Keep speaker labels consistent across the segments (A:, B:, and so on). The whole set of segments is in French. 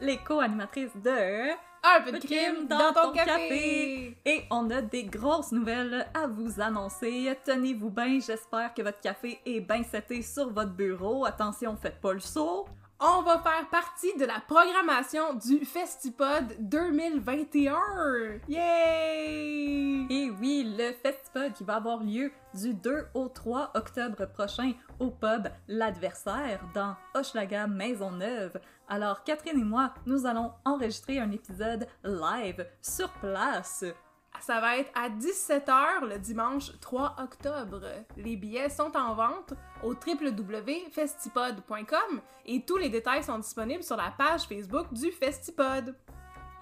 A: les co-animatrices de
B: Un peu de crime dans ton café.
A: Et on a des grosses nouvelles à vous annoncer. Tenez-vous bien, j'espère que votre café est bien seté sur votre bureau. Attention, faites pas le saut.
B: On va faire partie de la programmation du Festipod 2021. Yay!
A: Et oui, le Festipod qui va avoir lieu du 2 au 3 octobre prochain au pub L'Adversaire dans Hochelaga Maisonneuve. Alors Catherine et moi, nous allons enregistrer un épisode live sur place.
B: Ça va être à 17h le dimanche 3 octobre. Les billets sont en vente au www.festipod.com et tous les détails sont disponibles sur la page Facebook du Festipod.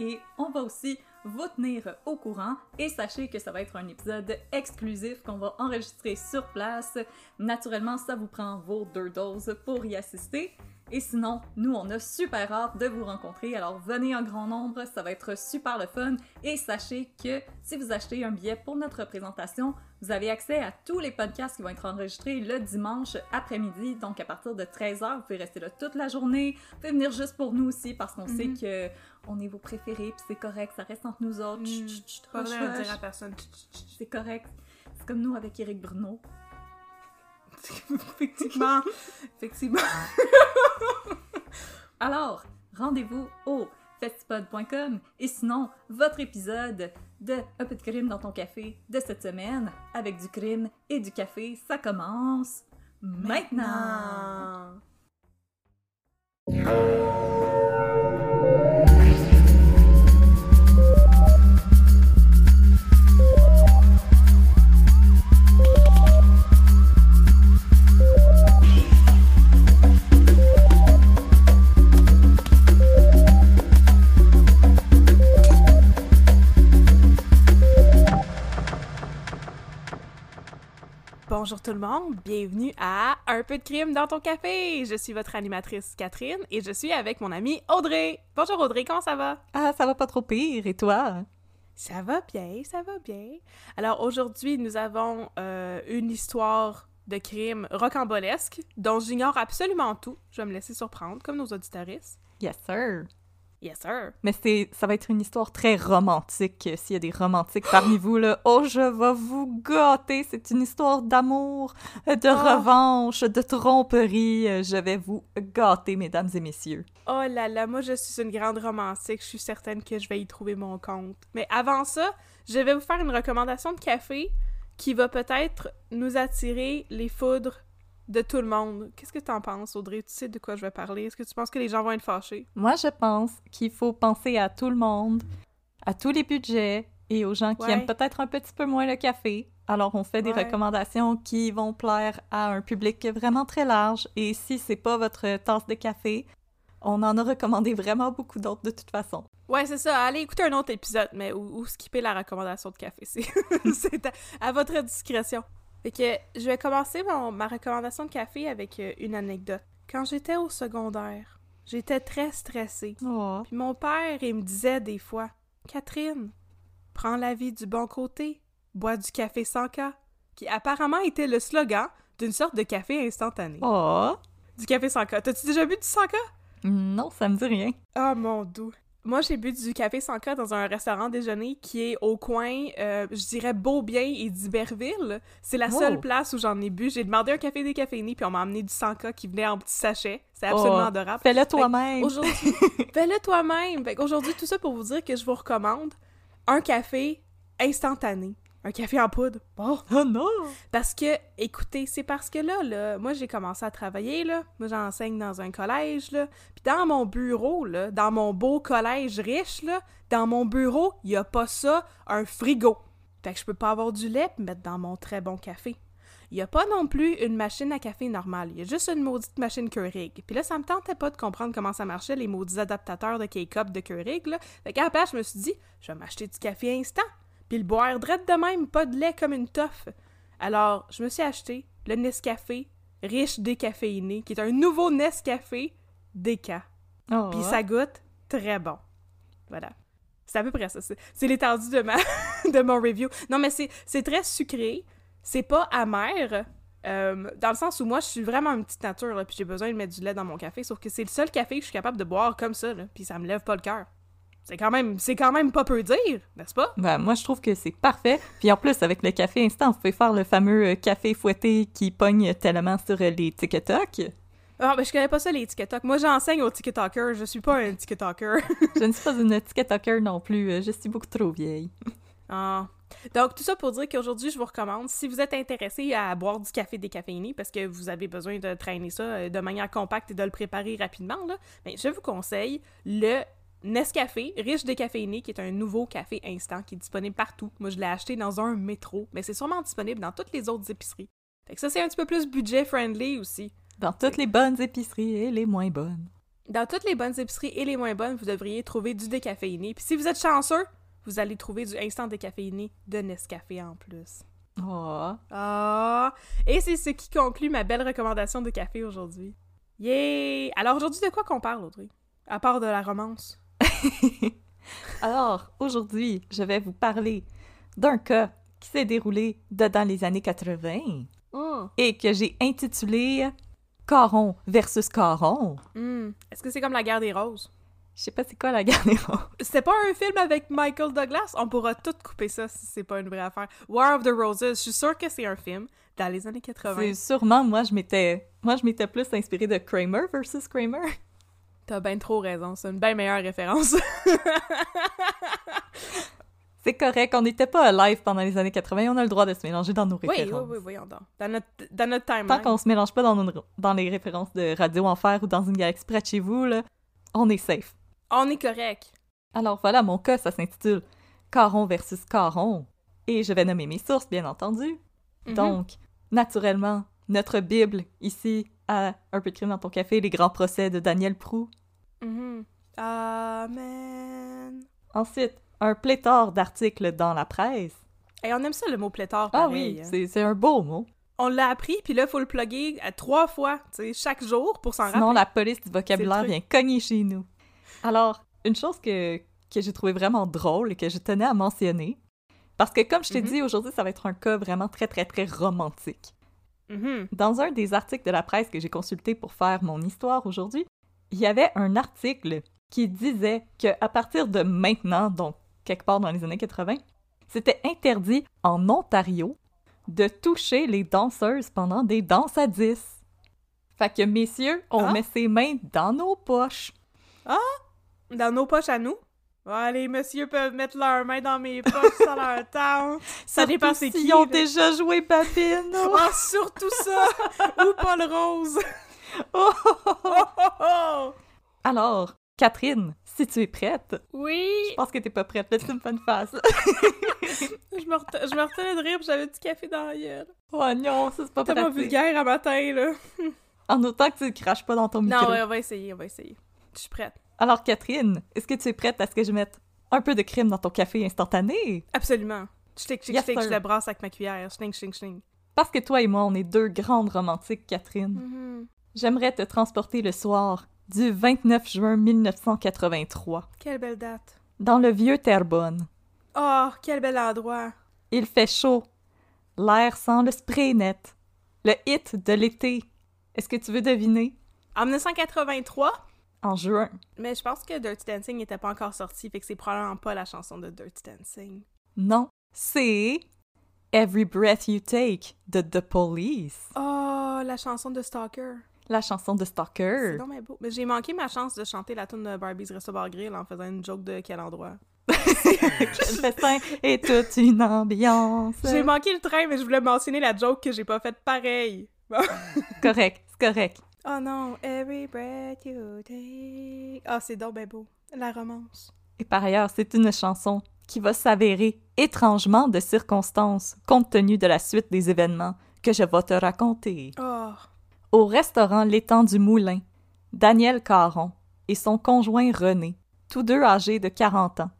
A: Et on va aussi vous tenir au courant et sachez que ça va être un épisode exclusif qu'on va enregistrer sur place. Naturellement, ça vous prend vos deux doses pour y assister. Et sinon, nous, on a super hâte de vous rencontrer. Alors, venez en grand nombre, ça va être super le fun. Et sachez que si vous achetez un billet pour notre présentation, vous avez accès à tous les podcasts qui vont être enregistrés le dimanche après-midi. Donc, à partir de 13h, vous pouvez rester là toute la journée. Vous pouvez venir juste pour nous aussi parce qu'on sait que on est vos préférés, puis c'est correct, ça reste entre nous autres. Chut, chut, chut,
B: Pas de
A: hush.
B: dire à personne.
A: C'est correct. C'est comme nous avec Eric Bruno.
B: Effectivement. Effectivement.
A: Alors, rendez-vous au festipod.com et sinon, votre épisode de Un peu de crime dans ton café de cette semaine avec du crime et du café, ça commence maintenant.
B: Bonjour tout le monde, bienvenue à Un peu de crime dans ton café. Je suis votre animatrice Catherine et je suis avec mon amie Audrey. Bonjour Audrey, comment ça va?
C: Ah, ça va pas trop pire, et toi?
B: Ça va bien, ça va bien. Alors aujourd'hui, nous avons euh, une histoire de crime rocambolesque dont j'ignore absolument tout. Je vais me laisser surprendre, comme nos auditoristes.
C: Yes, sir.
B: Yes, sir.
C: Mais c'est, ça va être une histoire très romantique. S'il y a des romantiques parmi vous, là, oh, je vais vous gâter. C'est une histoire d'amour, de
B: Oh.
C: revanche, de tromperie. Euh, Je vais vous gâter, mesdames et messieurs.
B: Oh là là, moi je suis une grande romantique, je suis certaine que je vais y trouver mon compte. Mais avant ça, je vais vous faire une recommandation de café qui va peut-être nous attirer les foudres de tout le monde. Qu'est-ce que t'en penses, Audrey? Tu sais de quoi je vais parler? Est-ce que tu penses que les gens vont être fâchés?
C: Moi, je pense qu'il faut penser à tout le monde, à tous les budgets et aux gens qui
B: Ouais.
C: aiment peut-être un petit peu moins le café. Alors, on fait des
B: Ouais.
C: recommandations qui vont plaire à un public vraiment très large. Et si c'est pas votre tasse de café, on en a recommandé vraiment beaucoup d'autres de toute façon.
B: Ouais, c'est ça. Allez écouter un autre épisode, mais ou, ou skipper la recommandation de café. C'est à votre discrétion. Fait que je vais commencer mon- ma recommandation de café avec euh, une anecdote. Quand j'étais au secondaire, j'étais très stressée.
C: Oh.
B: Puis mon père, il me disait des fois Catherine, prends la vie du bon côté, bois du café sans cas, qui apparemment était le slogan d'une sorte de café instantané.
C: Oh.
B: Du café sans cas. T'as-tu déjà bu du sans cas?
C: Non, ça me dit rien.
B: Ah mon doux. Moi, j'ai bu du café sans cas dans un restaurant déjeuner qui est au coin, euh, je dirais Beaubien et d'Iberville. C'est la seule
A: Oh.
B: place où j'en ai bu. J'ai demandé un café décaféiné, puis on m'a amené du sans cas qui venait en petit sachet. C'est absolument
A: Oh,
B: adorable.
A: Fais-le toi-même.
B: Aujourd'hui, fais-le toi-même. Aujourd'hui, tout ça pour vous dire que je vous recommande un café instantané. Un café en poudre. Oh!
A: Oh non!
B: Parce que, écoutez, c'est parce que là, là, moi j'ai commencé à travailler, là. Moi j'enseigne dans un collège, là. Puis dans mon bureau, là, dans mon beau collège riche, là, dans mon bureau, il a pas ça, un frigo. Fait que je peux pas avoir du lait et mettre dans mon très bon café. Il a pas non plus une machine à café normale. Il y a juste une maudite machine Keurig. Puis là, ça me tentait pas de comprendre comment ça marchait, les maudits adaptateurs de K-Cup de Keurig, là. Fait qu'à la place, je me suis dit, je vais m'acheter du café instant. Puis le boire drette de même, pas de lait comme une toffe. Alors, je me suis acheté le Nescafé riche décaféiné, qui est un nouveau Nescafé déca.
A: Oh.
B: Puis ça goûte très bon. Voilà. C'est à peu près ça. C'est l'étendue de, ma de mon review. Non, mais c'est c'est très sucré. C'est pas amer. euh, dans le sens où moi, je suis vraiment une petite nature, là, puis j'ai besoin de mettre du lait dans mon café, sauf que c'est le seul café que je suis capable de boire comme ça, là, puis ça me lève pas le cœur. C'est quand même, c'est quand même pas peu dire, n'est-ce pas?
A: Ben, moi, je trouve que c'est parfait. Puis en plus, avec le café instant, vous pouvez faire le fameux euh, café fouetté qui pogne tellement sur euh, les TikTok.
B: Ah, ben je connais pas ça, les TikTok. Moi, j'enseigne aux TikTokers. Je suis pas un TikToker.
A: Je ne suis pas une TikToker non plus. euh, Je suis beaucoup trop vieille.
B: ah. Donc, tout ça pour dire qu'aujourd'hui, je vous recommande, si vous êtes intéressé à boire du café décaféiné, parce que vous avez besoin de traîner ça de manière compacte et de le préparer rapidement, là, ben, je vous conseille le Nescafé riche décaféiné, qui est un nouveau café instant qui est disponible partout. Moi, je l'ai acheté dans un métro, mais c'est sûrement disponible dans toutes les autres épiceries. Fait que ça, c'est un petit peu plus budget-friendly aussi.
A: Dans toutes les bonnes épiceries et les moins bonnes.
B: Dans toutes les bonnes épiceries et les moins bonnes, vous devriez trouver du décaféiné. Puis si vous êtes chanceux, vous allez trouver du instant décaféiné de Nescafé en plus.
A: Oh.
B: Ah! Et c'est ce qui conclut ma belle recommandation de café aujourd'hui. Yay! Alors aujourd'hui, de quoi qu'on parle, Audrey? À part de la romance.
A: Alors, aujourd'hui, je vais vous parler d'un cas qui s'est déroulé dans les années 80
B: Hmm.
A: et que j'ai intitulé Caron versus Caron.
B: Hmm. Est-ce que c'est comme la guerre des roses?
A: Je sais pas c'est quoi la guerre des roses.
B: C'était pas un film avec Michael Douglas? On pourra tout couper ça si c'est pas une vraie affaire. War of the Roses, je suis sûre que c'est un film dans les années 80.
A: C'est sûrement, moi, je m'étais moi, je m'étais plus inspirée de Kramer versus Kramer.
B: T'as bien trop raison, c'est une bien meilleure référence.
A: C'est correct, on n'était pas live pendant les années 80, on a le droit de se mélanger dans nos
B: oui, oui,
A: références.
B: oui, voyons donc. Dans notre, dans notre timeline.
A: Tant qu'on se mélange pas dans, nos- dans les références de Radio Enfer ou dans une galaxie près de chez vous, là, on est safe.
B: On est correct.
A: Alors voilà, mon cas, ça s'intitule Caron versus Caron. Et je vais nommer mes sources, bien entendu.
B: Mhm.
A: Donc, naturellement, notre Bible, ici, à Un peu de crime dans ton café, les grands procès de Daniel Prou.
B: Mhm. Amen.
A: Ensuite, un pléthore d'articles dans la presse.
B: Et on aime ça le mot pléthore,
A: Ah
B: pareil.
A: oui,
B: hein.
A: c'est un beau mot.
B: On l'a appris, puis là, il faut le plugger à trois fois, tu sais, chaque jour pour s'en
A: Sinon,
B: rappeler.
A: la police du vocabulaire vient cogner chez nous. Alors, une chose que, que j'ai trouvé vraiment drôle et que je tenais à mentionner, parce que comme je t'ai
B: Mhm.
A: dit, aujourd'hui, ça va être un cas vraiment très, très, très romantique.
B: Mhm.
A: Dans un des articles de la presse que j'ai consulté pour faire mon histoire aujourd'hui, il y avait un article qui disait qu'à partir de maintenant, donc quelque part dans les années 80, c'était interdit en Ontario de toucher les danseuses pendant des danses à 10. Fait que, messieurs, on
B: Ah.
A: met ses mains dans nos poches.
B: Dans nos poches à nous? Les messieurs peuvent mettre leurs mains dans mes poches sans leur temps. Ça dépend c'est qui.
A: ont
B: là.
A: déjà joué Babine.
B: Ah, surtout ça! Ou Paul Rose!
A: Oh, oh, oh, oh.
B: Oh, oh, oh!
A: Alors, Catherine, si tu es prête,
B: Oui!
A: je pense que t'es pas prête. Laisse-moi une bonne face.
B: Je me, je me retenais de rire, j'avais du café dans la gueule.
A: Oh non, ça c'est pas
B: Tellement
A: pratique.
B: vulgaire à matin, là.
A: En autant que tu ne craches pas dans ton micro.
B: Non, ouais, on va essayer, on va essayer. Je suis prête.
A: Alors, Catherine, est-ce que tu es prête à ce que je mette un peu de crème dans ton café instantané?
B: Absolument. Ch'tic, ch'tic,
A: Yes,
B: je le brasse avec ma cuillère.
A: Parce que toi et moi, on est deux grandes romantiques, Catherine.
B: Mhm.
A: J'aimerais te transporter le soir du 29 juin 1983,
B: Quelle belle date.
A: dans le vieux Terrebonne.
B: Oh, quel bel endroit.
A: Il fait chaud. L'air sent le spray net. Le hit de l'été. Est-ce que tu veux deviner?
B: En 1983,
A: en juin.
B: Mais je pense que Dirty Dancing n'était pas encore sorti, fait que c'est probablement pas la chanson de Dirty Dancing.
A: Non, c'est Every Breath You Take de The Police,
B: Oh, la chanson de Stalker.
A: la chanson de
B: C'est
A: Stalker.
B: donc bien beau. Mais j'ai manqué ma chance de chanter la tune de Barbie's Resto Bar Grill en faisant une joke de quel endroit.
A: Le festin est toute une ambiance.
B: J'ai manqué le train, mais je voulais mentionner la joke que j'ai pas faite pareil. Bon.
A: Correct, c'est correct.
B: Oh non, every breath you take. Ah, c'est donc beau. La romance.
A: Et par ailleurs, c'est une chanson qui va s'avérer étrangement de circonstance, compte tenu de la suite des événements que je vais te raconter.
B: Oh.
A: Au restaurant L'étang du Moulin, Daniel Caron et son conjoint René, tous deux âgés de 40 ans,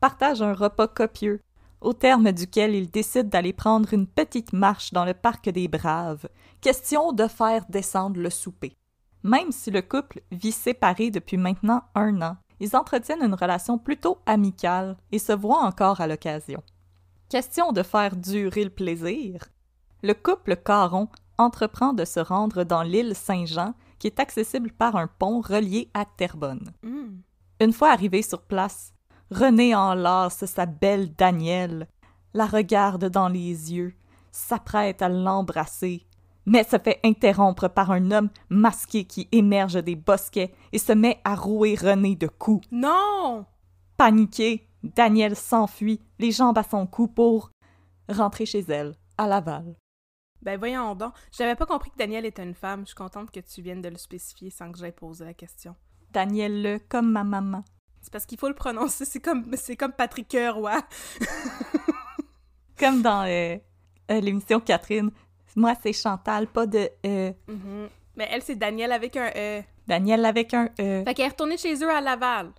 A: partagent un repas copieux, au terme duquel ils décident d'aller prendre une petite marche dans le parc des Braves, question de faire descendre le souper. Même si le couple vit séparé depuis maintenant un an, ils entretiennent une relation plutôt amicale et se voient encore à l'occasion. Question de faire durer le plaisir, le couple Caron entreprend de se rendre dans l'île Saint-Jean, qui est accessible par un pont relié à Terrebonne.
B: Hmm.
A: Une fois arrivé sur place, René enlace sa belle Danielle, la regarde dans les yeux, s'apprête à l'embrasser, mais se fait interrompre par un homme masqué qui émerge des bosquets et se met à rouer René de coups.
B: Non!
A: Paniquée, Danielle s'enfuit, les jambes à son cou pour rentrer chez elle, à Laval.
B: Ben voyons donc. J'avais pas compris que Danielle était une femme. Je suis contente que tu viennes de le spécifier sans que j'aie posé la question.
A: Danielle le comme ma maman.
B: C'est parce qu'il faut le prononcer. C'est comme, c'est comme Patrick Roy.
A: Comme dans euh, euh, l'émission Catherine. Moi, c'est Chantal, pas de E.
B: Mais elle, c'est Danielle avec un E.
A: Danielle avec un E.
B: Fait qu'elle est retournée chez eux à Laval.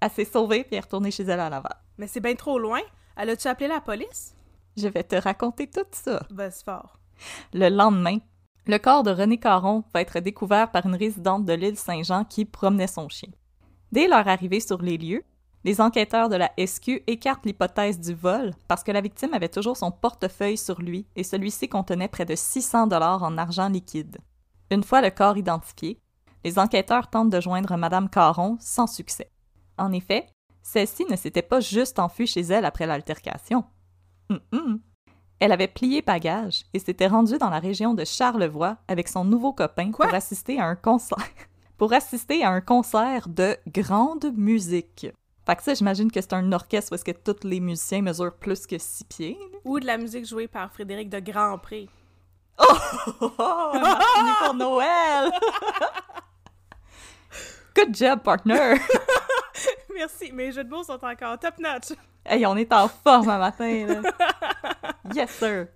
A: Elle s'est sauvée puis elle est retournée chez elle à Laval.
B: Mais c'est bien trop loin. Elle a-tu appelé la police?
A: Je vais te raconter tout ça.
B: Ben, c'est fort.
A: Le lendemain, le corps de René Caron va être découvert par une résidente de l'île Saint-Jean qui promenait son chien. Dès leur arrivée sur les lieux, les enquêteurs de la SQ écartent l'hypothèse du vol parce que la victime avait toujours son portefeuille sur lui et celui-ci contenait près de 600 dollars en argent liquide. Une fois le corps identifié, les enquêteurs tentent de joindre Madame Caron sans succès. En effet, celle-ci ne s'était pas juste enfuie chez elle après l'altercation. Elle avait plié bagage et s'était rendue dans la région de Charlevoix avec son nouveau copain
B: Quoi?
A: pour assister à un concert. Pour assister à un concert de grande musique. Fait que ça, j'imagine que c'est un orchestre où est-ce que tous les musiciens mesurent plus que six pieds.
B: Ou de la musique jouée par Frédéric de Grandpré.
A: Oh, oh, oh, un pour Noël! Good job, partner!
B: Merci, mes jeux de mots sont encore top notch.
A: Hey, on est en forme un matin, là. Yes, sir.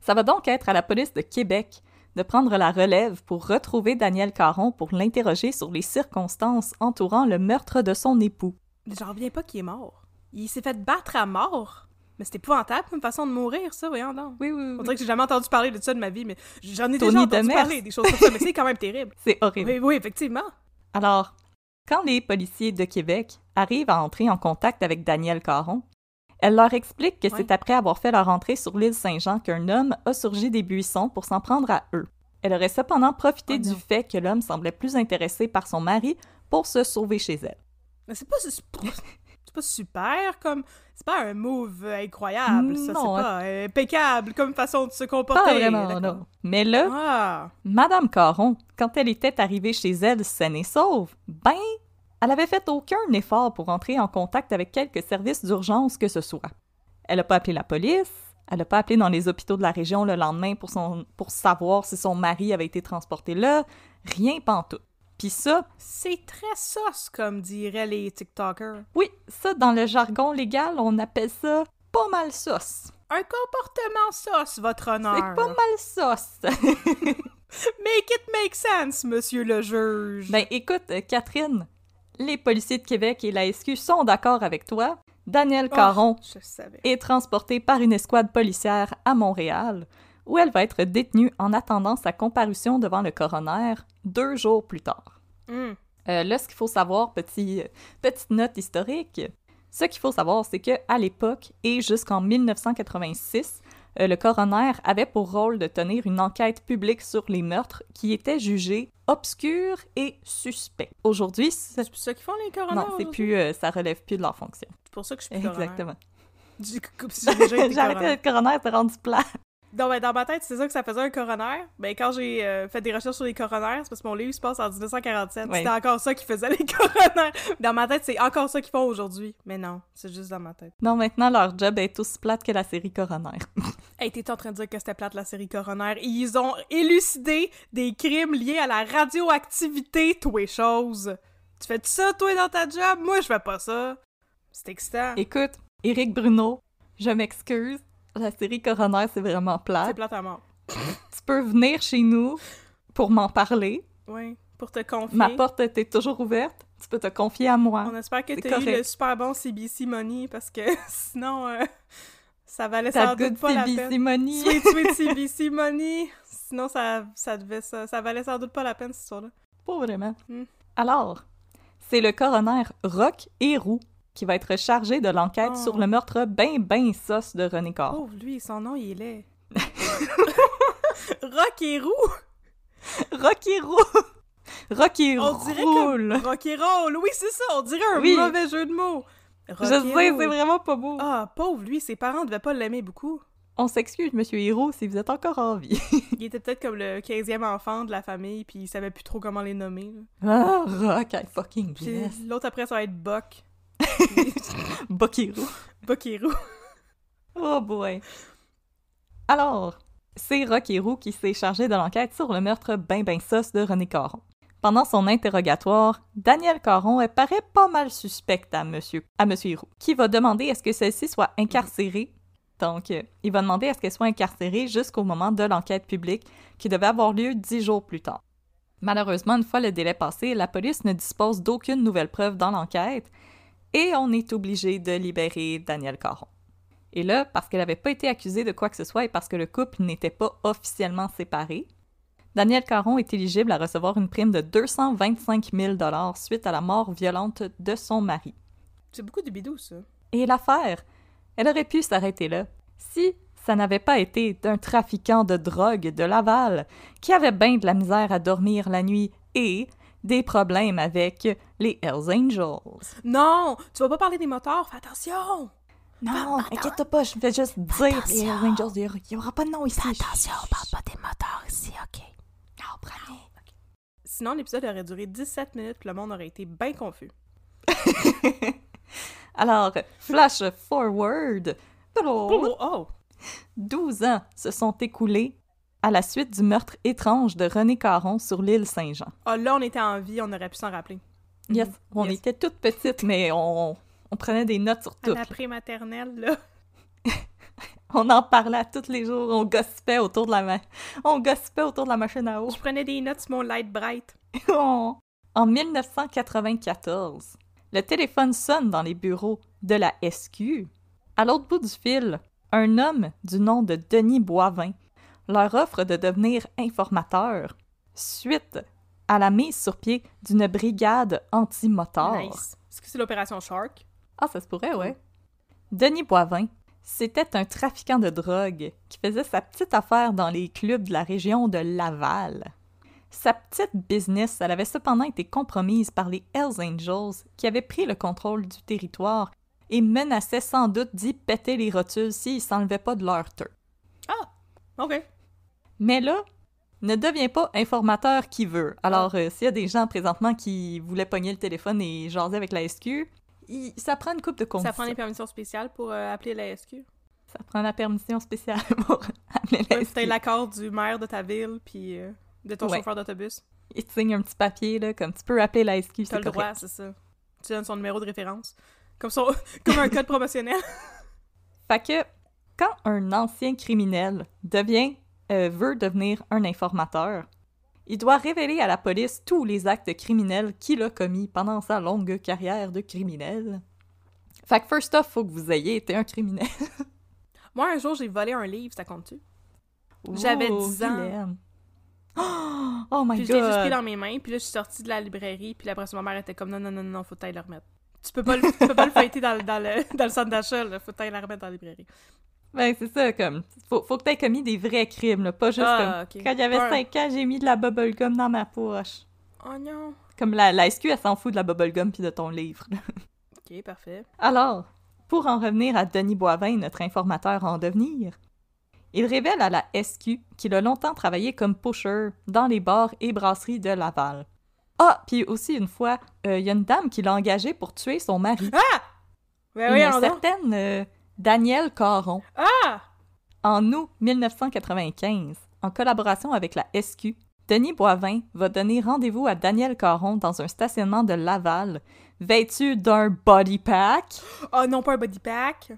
A: Ça va donc être à la police de Québec de prendre la relève pour retrouver Daniel Caron pour l'interroger sur les circonstances entourant le meurtre de son époux.
B: J'en reviens pas qu'il est mort. Il s'est fait battre à mort. Mais c'était épouvantable comme façon de mourir, ça, voyons donc.
A: Oui, oui,
B: On dirait que j'ai jamais entendu parler de ça de ma vie, mais j'en ai
A: Tony
B: déjà entendu
A: Demers.
B: parler des choses comme ça, mais c'est quand même terrible.
A: C'est horrible.
B: Oui, oui, effectivement.
A: Alors, quand les policiers de Québec arrivent à entrer en contact avec Daniel Caron, elle leur explique que
B: Ouais.
A: c'est après avoir fait leur entrée sur l'île Saint-Jean qu'un homme a surgi des buissons pour s'en prendre à eux. Elle aurait cependant profité
B: Oh
A: du fait que l'homme semblait plus intéressé par son mari pour se sauver chez elle.
B: Mais c'est pas, super comme. C'est pas un move incroyable, ça. C'est pas euh, impeccable comme façon de se comporter.
A: Pas vraiment, non. Mais là,
B: Ah!
A: Madame Caron, quand elle était arrivée chez elle saine et sauve, ben, elle avait fait aucun effort pour entrer en contact avec quelque service d'urgence que ce soit. Elle n'a pas appelé la police, elle n'a pas appelé dans les hôpitaux de la région le lendemain pour, son, pour savoir si son mari avait été transporté là, rien pantoute. Puis ça,
B: C'est très sauce, comme diraient les TikTokers.
A: oui, ça dans le jargon légal, on appelle ça pas mal sauce.
B: Un comportement sauce, votre honneur.
A: C'est pas mal sauce.
B: Make it make sense, monsieur le juge.
A: Ben écoute, Catherine, les policiers de Québec et la SQ sont d'accord avec toi. Danielle
B: Oh,
A: Caron est transportée par une escouade policière à Montréal, où elle va être détenue en attendant sa comparution devant le coroner deux jours plus tard.
B: Hmm.
A: Euh, là, ce qu'il faut savoir, petit, euh, petite note historique, ce qu'il faut savoir, c'est que à l'époque et jusqu'en 1986, euh, le coroner avait pour rôle de tenir une enquête publique sur les meurtres qui étaient jugés obscurs et suspects. Aujourd'hui, c'est
B: plus ça qu'ils font, les coroners?
A: non, c'est plus, euh, ça relève plus de leur fonction.
B: C'est pour ça que je suis plus coroner.
A: Exactement.
B: Du coup, si j'ai
A: arrêté d'être coroner, c'est rendu plat.
B: Ben, dans ma tête, c'est ça que ça faisait un coroner. Ben, quand j'ai euh, fait des recherches sur les coroners, c'est parce que mon livre se passe en 1947.
A: Ouais.
B: C'était encore ça qu'ils faisaient, les coroners. Dans ma tête, c'est encore ça qu'ils font aujourd'hui. Mais non, c'est juste dans ma tête.
A: Non, maintenant, leur job est aussi plate que la série coroner.
B: Hey, t'es en train de dire que c'était plate la série coroner. Ils ont élucidé des crimes liés à la radioactivité, toi, les choses. Tu fais ça, toi, dans ta job? Moi, je fais pas ça. C'est excitant.
A: Écoute, Éric Bruno, je m'excuse. La série coroner, c'est vraiment
B: C'est
A: plate.
B: plate à mort.
A: Tu peux venir chez nous pour m'en parler.
B: Oui, pour te confier.
A: Ma porte était toujours ouverte. Tu peux te confier à moi.
B: On espère que
A: C'est
B: t'as eu le super bon CBC Money parce que sinon, euh, ça valait sans doute
A: good
B: pas la
A: CBC
B: peine.
A: money.
B: Sweet, sweet CBC Money. Sinon, ça, ça, devait, ça, ça valait sans doute pas la peine, cette histoire-là.
A: Pas vraiment.
B: Hmm.
A: Alors, c'est le coroner Rock Héroux qui va être chargé de l'enquête
B: Oh.
A: sur le meurtre ben ben sauce de René Caron.
B: Pauvre lui, son nom, il est laid. Rock et roux!
A: Rock Héroux! Rock et
B: On dirait
A: roule!
B: comme Rock et roll! Oui, c'est ça, on dirait un
A: Oui.
B: mauvais jeu de mots.
A: Je
B: Rock
A: sais, c'est
B: roll.
A: vraiment pas beau.
B: Ah, pauvre lui, ses parents devaient pas l'aimer beaucoup.
A: On s'excuse, monsieur Héroux, si vous êtes encore en vie.
B: Il était peut-être comme le 15e enfant de la famille, puis il savait plus trop comment les nommer. là.
A: ah, Rock, I fucking
B: l'autre après, ça va être Buck. Et roux.
A: Oh boy. Alors, c'est Rock Héroux qui s'est chargé de l'enquête sur le meurtre ben ben sauce de René Caron. Pendant son interrogatoire, Daniel Caron elle paraît pas mal suspecte à monsieur, à monsieur qui va demander est-ce que celle-ci soit incarcérée. Donc, euh, il va demander est-ce qu'elle soit incarcérée jusqu'au moment de l'enquête publique qui devait avoir lieu dix jours plus tard. Malheureusement, une fois le délai passé, la police ne dispose d'aucune nouvelle preuve dans l'enquête et on est obligé de libérer Daniel Caron. Et là, parce qu'elle n'avait pas été accusée de quoi que ce soit et parce que le couple n'était pas officiellement séparé, Daniel Caron est éligible à recevoir une prime de 225 000 suite à la mort violente de son mari.
B: C'est beaucoup de bidou, ça.
A: Et l'affaire, elle aurait pu s'arrêter là si ça n'avait pas été d'un trafiquant de drogue de Laval qui avait bien de la misère à dormir la nuit et des problèmes avec les Hells Angels.
B: Non! Tu vas pas parler des moteurs, fais attention!
A: Non, inquiète pas, je vais juste dire les Hells Angels, il y aura- pas de nom ici.
B: Attention, on parle pas des moteurs ici, ok?
A: Non, prenez.
B: Sinon, l'épisode aurait duré 17 minutes, puis le monde aurait été bien confus.
A: Alors, flash forward.
B: Oh.
A: 12 ans se sont écoulés à la suite du meurtre étrange de René Caron sur l'île Saint-Jean.
B: Ah, là, on était en vie, on aurait pu s'en rappeler.
A: Yes, on
B: Yes.
A: était toutes petites, mais on, on prenait des notes sur
B: À
A: tout.
B: la prématernelle, là.
A: On en parlait à tous les jours, on gossipait autour de la ma- on gossipait autour de la machine à eau.
B: Je prenais des notes sur mon light bright.
A: en 1994, le téléphone sonne dans les bureaux de la SQ. À l'autre bout du fil, un homme du nom de Denis Boivin leur offre de devenir informateur suite à la mise sur pied d'une brigade anti-moteur.
B: Nice. Est-ce que c'est l'opération Shark?
A: Ah, ça se pourrait, ouais. Denis Boivin, c'était un trafiquant de drogue qui faisait sa petite affaire dans les clubs de la région de Laval. Sa petite business, elle avait cependant été compromise par les Hells Angels qui avaient pris le contrôle du territoire et menaçaient sans doute d'y péter les rotules s'ils s'enlevaient pas de leur tur.
B: OK.
A: Mais là, ne deviens pas informateur qui veut. Alors, euh, s'il y a des gens présentement qui voulaient pogner le téléphone et jaser avec la SQ, il- ça prend une coupe de conditions.
B: Ça prend des permissions spéciales pour euh, appeler la SQ.
A: Ça prend la permission spéciale pour appeler la
B: Ouais,
A: SQ.
B: T'as l'accord du maire de ta ville, puis euh, de ton
A: Ouais.
B: chauffeur d'autobus.
A: Il te signe un petit papier, là, comme tu peux appeler la SQ,
B: T'as
A: c'est
B: le droit,
A: correct.
B: c'est ça. Tu donnes son numéro de référence. Comme, son... Comme un code promotionnel.
A: Fait que, quand un ancien criminel devient, euh, veut devenir un informateur, il doit révéler à la police tous les actes criminels qu'il a commis pendant sa longue carrière de criminel. Fait que first off, faut que vous ayez été un criminel.
B: Moi, un jour, j'ai volé un livre, ça compte-tu? J'avais
A: Oh,
B: 10 ans.
A: vilaine. Oh my
B: Puis je l'ai juste pris
A: god!
B: dans mes mains, puis là, je suis sortie de la librairie, puis après, ça, ma mère était comme non, non, non, non, faut que t'ailles le remettre. Tu peux pas le, tu peux pas le feuilleter dans, le- dans le, dans le centre d'achat, là, faut que t'ailles le remettre dans la librairie.
A: Ben, c'est ça, comme. Faut, faut que t'aies commis des vrais crimes, là. Pas juste
B: Ah,
A: comme.
B: ok.
A: Quand il y avait
B: Ouais.
A: 5 ans, j'ai mis de la bubblegum dans ma poche.
B: Oh non.
A: Comme la, la SQ, elle s'en fout de la bubblegum puis de ton livre. là.
B: Ok, parfait.
A: Alors, pour en revenir à Denis Boivin, notre informateur en devenir, il révèle à la SQ qu'il a longtemps travaillé comme pusher dans les bars et brasseries de Laval. Ah, puis aussi une fois, euh, il y a une dame qui l'a engagé pour tuer son mari.
B: Ben
A: une
B: oui, on
A: certaine euh, Danielle Caron.
B: Ah!
A: En août 1995, en collaboration avec la SQ, Denis Boivin va donner rendez-vous à Danielle Caron dans un stationnement de Laval, vêtu d'un body pack.
B: Oh non, pas un body pack.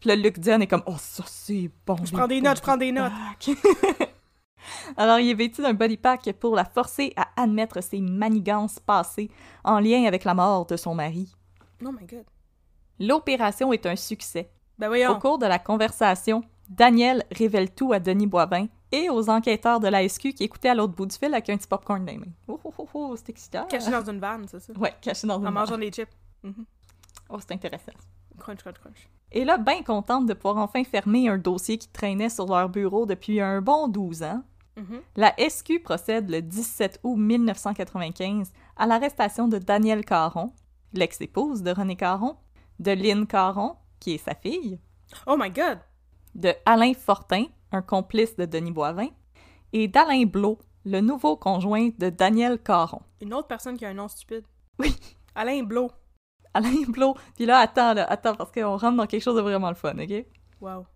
A: Puis là, Luc Dion est comme « Oh, ça, c'est bon! »
B: Je prends des notes, je prends des notes.
A: Alors, il est vêtu d'un body pack pour la forcer à admettre ses manigances passées en lien avec la mort de son mari.
B: Oh my god.
A: L'opération est un succès.
B: Ben
A: Au cours de la conversation, Daniel révèle tout à Denis Boivin et aux enquêteurs de la SQ qui écoutaient à l'autre bout du fil avec un petit popcorn dans les mains. Oh, oh, oh, oh, c'est excitant!
B: Caché dans une vanne, c'est ça?
A: Ouais, caché dans une
B: En mangeant des chips. Mhm.
A: Oh, c'est intéressant.
B: Crunch, crunch, crunch.
A: Et là, bien contente de pouvoir enfin fermer un dossier qui traînait sur leur bureau depuis un bon 12 ans,
B: Mhm.
A: la SQ procède le 17 août 1995 à l'arrestation de Danielle Caron, l'ex-épouse de René Caron, de Lynn Caron, qui est sa fille,
B: Oh my god.
A: de Alain Fortin, un complice de Denis Boivin, et d'Alain Blot, le nouveau conjoint de Danielle Caron.
B: Une autre personne qui a un nom stupide.
A: Oui.
B: Alain Blo.
A: Alain Blot, puis là, attends, là, attends, parce qu'on rentre dans quelque chose de vraiment le fun, OK?
B: Wow.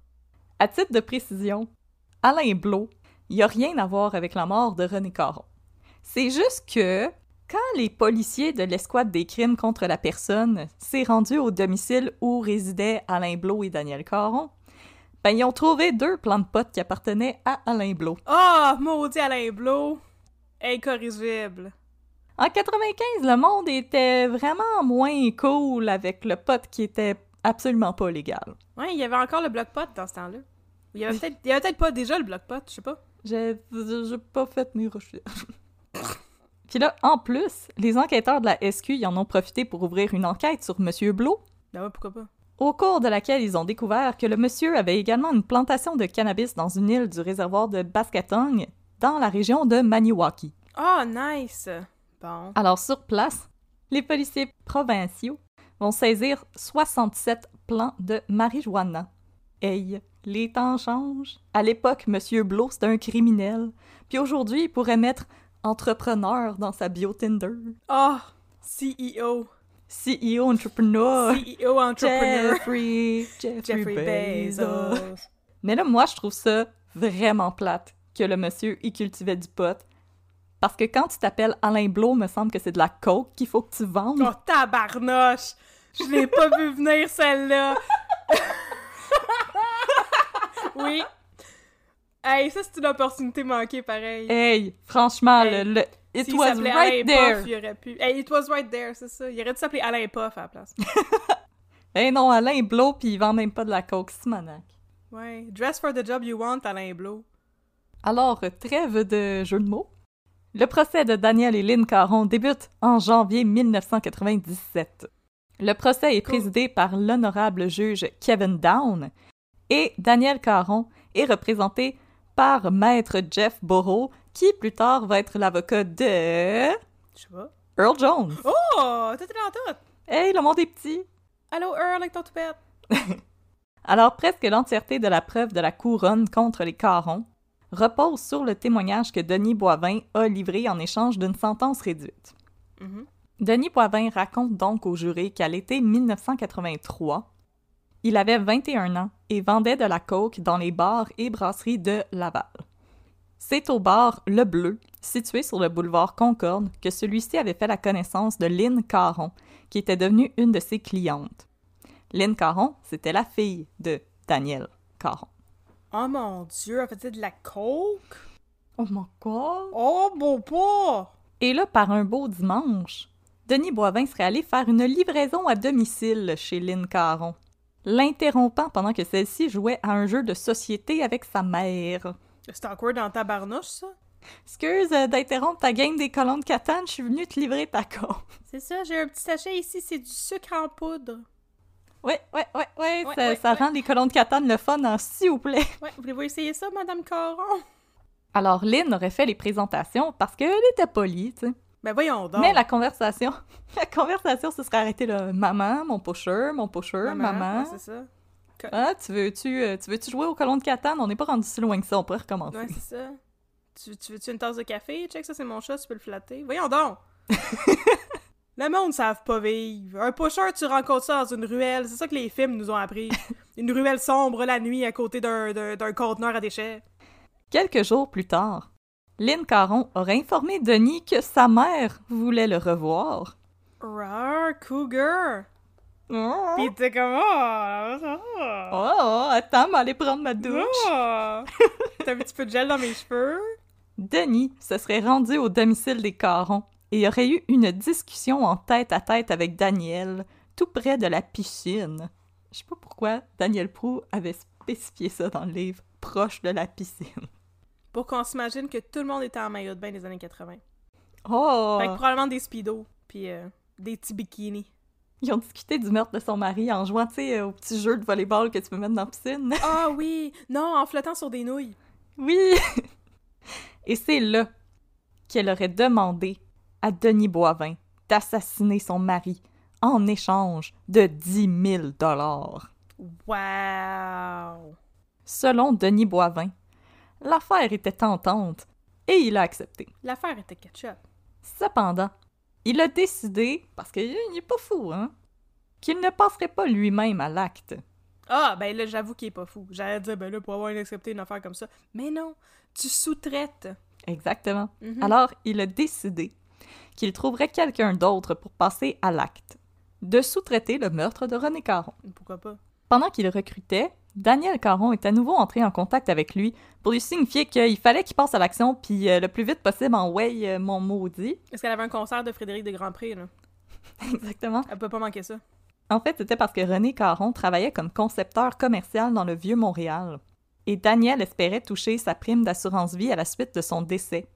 A: À titre de précision, Alain Blot, il n'y a rien à voir avec la mort de René Caron. C'est juste que quand les policiers de l'escouade des crimes contre la personne s'est rendu au domicile où résidaient Alain Blot et Daniel Caron, ben ils ont trouvé deux plans de potes qui appartenaient à Alain Blot.
B: Oh, maudit Alain Blo. Incorrigible.
A: En 95, le monde était vraiment moins cool avec le pote qui était absolument pas légal.
B: Ouais, il y avait encore le bloc-pot dans ce temps-là. Il y avait peut-être pas déjà le bloc-pot, je sais pas.
A: J'ai pas fait mes recherches. Puis là, en plus, les enquêteurs de la SQ y en ont profité pour ouvrir une enquête sur Monsieur Blot,
B: Ben ouais, pourquoi pas.
A: au cours de laquelle ils ont découvert que le monsieur avait également une plantation de cannabis dans une île du réservoir de Baskatong, dans la région de Maniwaki.
B: Oh, nice. Bon.
A: Alors sur place, les policiers provinciaux vont saisir 67 plants de marijuana. Hey, les temps changent. À l'époque, Monsieur Blot, c'était un criminel. Puis aujourd'hui, il pourrait mettre entrepreneur dans sa bio Tinder.
B: Oh, CEO.
A: CEO, entrepreneur.
B: CEO entrepreneur.
A: Jeffrey, Jeffrey,
B: Jeffrey
A: Bezos.
B: Bezos.
A: Mais là, moi, je trouve ça vraiment plate que le monsieur y cultivait du pot. Parce que quand tu t'appelles Alain Blot, me semble que c'est de la coke qu'il faut que tu vendes.
B: Oh, tabarnoche! Je l'ai pas vu venir, celle-là! oui. Hey, ça, c'est une opportunité manquée, pareil.
A: Hey, franchement,
B: Hey,
A: le, le- it
B: S'il
A: was right
B: Alain
A: there.
B: Il aurait pu... Hey, it was right there, c'est ça. Il aurait dû s'appeler Alain Puff à la place.
A: Eh non, Alain Blot, puis il vend même pas de la coke, Simonac.
B: Ouais. Dress for the job you want, Alain Blo.
A: Alors, trêve de jeu de mots. Le procès de Daniel et Lynn Caron débute en janvier 1997. Le procès est
B: Cool.
A: présidé par l'honorable juge Kevin Down et Daniel Caron est représenté par maître Jeff Burrow, qui plus tard va être l'avocat de
B: Je sais pas.
A: Earl Jones.
B: Oh! Tout est dans tout!
A: Hey, le monde est petit!
B: Allô, Earl, avec ton toupette!
A: Alors, presque l'entièreté de la preuve de la couronne contre les Carons repose sur le témoignage que Denis Boivin a livré en échange d'une sentence réduite.
B: Mhm.
A: Denis Boivin raconte donc au jury qu'à l'été 1983, il avait 21 ans et vendait de la coke dans les bars et brasseries de Laval. C'est au bar Le Bleu, situé sur le boulevard Concorde, que celui-ci avait fait la connaissance de Lynn Caron, qui était devenue une de ses clientes. Lynn Caron, c'était la fille de Daniel Caron.
B: Oh mon dieu, elle faisait de la coke?
A: Oh mon god!
B: Oh, beau pas!
A: Et là, par un beau dimanche, Denis Boivin serait allé faire une livraison à domicile chez Lynn Caron, l'interrompant pendant que celle-ci jouait à un jeu de société avec sa mère.
B: C'est awkward dans ta barnouche, ça?
A: Excuse euh, d'interrompre ta game des colons de Catane, je suis venue te livrer ta coke.
B: C'est ça, j'ai un petit sachet ici, c'est du sucre en poudre.
A: Ouais, ouais, ouais, ouais,
B: Ouais,
A: ça,
B: ouais,
A: ça
B: ouais.
A: rend les colons de Catane le fun en s'il vous plaît.
B: Ouais, voulez-vous essayer ça, Madame Caron?
A: Alors, Lynn aurait fait les présentations parce qu'elle était polie, tu sais.
B: Ben voyons donc.
A: Mais la conversation, la conversation se serait arrêtée là. Maman, mon pusher, mon pusher, maman.
B: ouais, c'est ça.
A: Ah, tu veux-tu euh, tu veux-tu jouer au colon de Catane? On n'est pas rendu si loin que ça, on pourrait recommencer.
B: Ouais, c'est ça. Tu, tu veux-tu une tasse de café? Check, ça, c'est mon chat, tu peux le flatter. Voyons donc! le monde ne savent pas vivre. Un pusher, tu rencontres ça dans une ruelle. C'est ça que les films nous ont appris. une ruelle sombre la nuit à côté d'un conteneur à déchets.
A: Quelques jours plus tard, Lynn Caron aurait informé Denis que sa mère voulait le revoir.
B: Rar, cougar!
A: Oh,
B: Pis t'es comme, oh, ça va.
A: oh, attends, m'aller prendre ma douche.
B: Oh. T'as un petit peu de gel dans mes cheveux?
A: Denis se serait rendu au domicile des Caron et aurait eu une discussion en tête à tête avec Daniel, tout près de la piscine. Je sais pas pourquoi Daniel Prou avait spécifié ça dans le livre, proche de la piscine.
B: Pour qu'on s'imagine que tout le monde était en maillot de bain des années 80.
A: Oh!
B: Fait que probablement des speedos, puis euh, des petits bikinis.
A: Ils ont discuté du meurtre de son mari en jouant, tu sais, au petit jeu de volleyball que tu peux mettre dans la piscine.
B: Ah oui! Non, en flottant sur des nouilles.
A: Oui! Et c'est là qu'elle aurait demandé à Denis Boivin d'assassiner son mari en échange de 10 000 dollars.
B: Wow!
A: Selon Denis Boivin, l'affaire était tentante et il a accepté.
B: L'affaire était ketchup.
A: Cependant, il a décidé, parce qu'il n'est pas fou, hein, qu'il ne passerait pas lui-même à l'acte.
B: Ah, ben là, j'avoue qu'il est pas fou. J'allais dire, ben là, pour avoir accepté une affaire comme ça. Mais non, tu sous-traites.
A: Exactement.
B: Mhm.
A: Alors, il a décidé qu'il trouverait quelqu'un d'autre pour passer à l'acte, de sous-traiter le meurtre de René Caron.
B: Pourquoi pas?
A: Pendant qu'il recrutait, Daniel Caron est à nouveau entré en contact avec lui pour lui signifier qu'il fallait qu'il passe à l'action, puis euh, le plus vite possible en way, euh, mon maudit.
B: Est-ce qu'elle avait un concert de Frédéric de Grandpré, là?
A: Exactement.
B: Elle peut pas manquer ça.
A: En fait, c'était parce que René Caron travaillait comme concepteur commercial dans le vieux Montréal. Et Daniel espérait toucher sa prime d'assurance vie à la suite de son décès.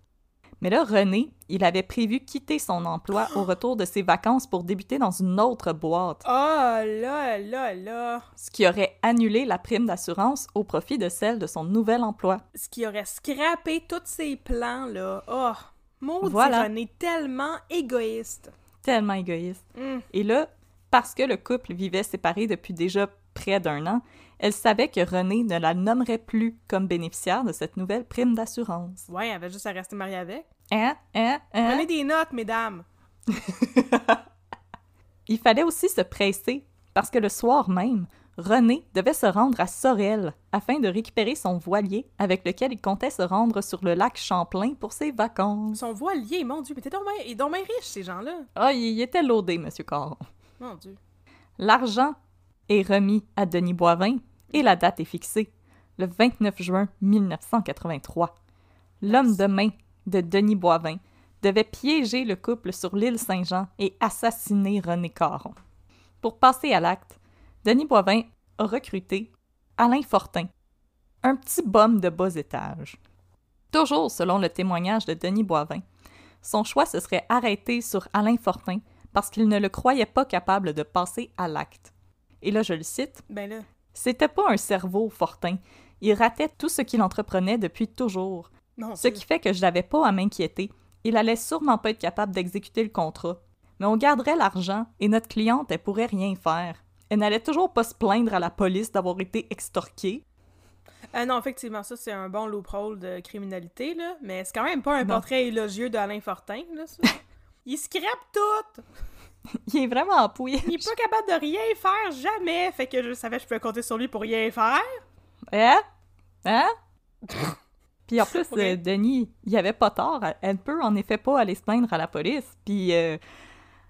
A: Mais là, René, il avait prévu quitter son emploi au retour de ses vacances pour débuter dans une autre boîte,
B: Oh là là là!
A: ce qui aurait annulé la prime d'assurance au profit de celle de son nouvel emploi.
B: Ce qui aurait scrappé tous ses plans, là. Oh! Maudit
A: Voilà.
B: René, tellement égoïste.
A: Tellement égoïste.
B: Hum.
A: Et là, parce que le couple vivait séparé depuis déjà près d'un an, elle savait que René ne la nommerait plus comme bénéficiaire de cette nouvelle prime d'assurance.
B: Ouais, elle avait juste à rester mariée avec.
A: Hein? Hein? Hein?
B: Prenez des notes, mesdames.
A: Il fallait aussi se presser, parce que le soir même, René devait se rendre à Sorel afin de récupérer son voilier avec lequel il comptait se rendre sur le lac Champlain pour ses vacances.
B: Son voilier, mon Dieu, mais t'es donc bien- riches, ces gens-là.
A: Ah, il était laudé, Monsieur Caron.
B: Mon Dieu.
A: L'argent est remis à Denis Boivin et la date est fixée, le 29 juin 1983. L'homme de main de Denis Boivin devait piéger le couple sur l'île Saint-Jean et assassiner René Caron. Pour passer à l'acte, Denis Boivin a recruté Alain Fortin, un petit bum de bas étage. Toujours selon le témoignage de Denis Boivin, son choix se serait arrêté sur Alain Fortin parce qu'il ne le croyait pas capable de passer à l'acte. Et là, je le cite,
B: Ben là.
A: C'était pas un cerveau, Fortin. Il ratait tout ce qu'il entreprenait depuis toujours. Ce qui fait que je n'avais pas à m'inquiéter. Il allait sûrement pas être capable d'exécuter le contrat. Mais on garderait l'argent et notre cliente, elle pourrait rien faire. Elle n'allait toujours pas se plaindre à la police d'avoir été extorquée.
B: Ah non, effectivement, ça, c'est un bon loophole de criminalité, là. Mais c'est quand même pas un
A: Non.
B: portrait élogieux d'Alain Fortin, là, ça. Il scrape tout!
A: Il est vraiment appuyé.
B: Il est pas capable de rien faire, jamais! Fait que je savais que je pouvais compter sur lui pour rien faire.
A: Hein? Hein? Puis en plus, euh, Denis, il avait pas tort. Elle- Elle peut en effet pas aller se plaindre à la police. Puis euh,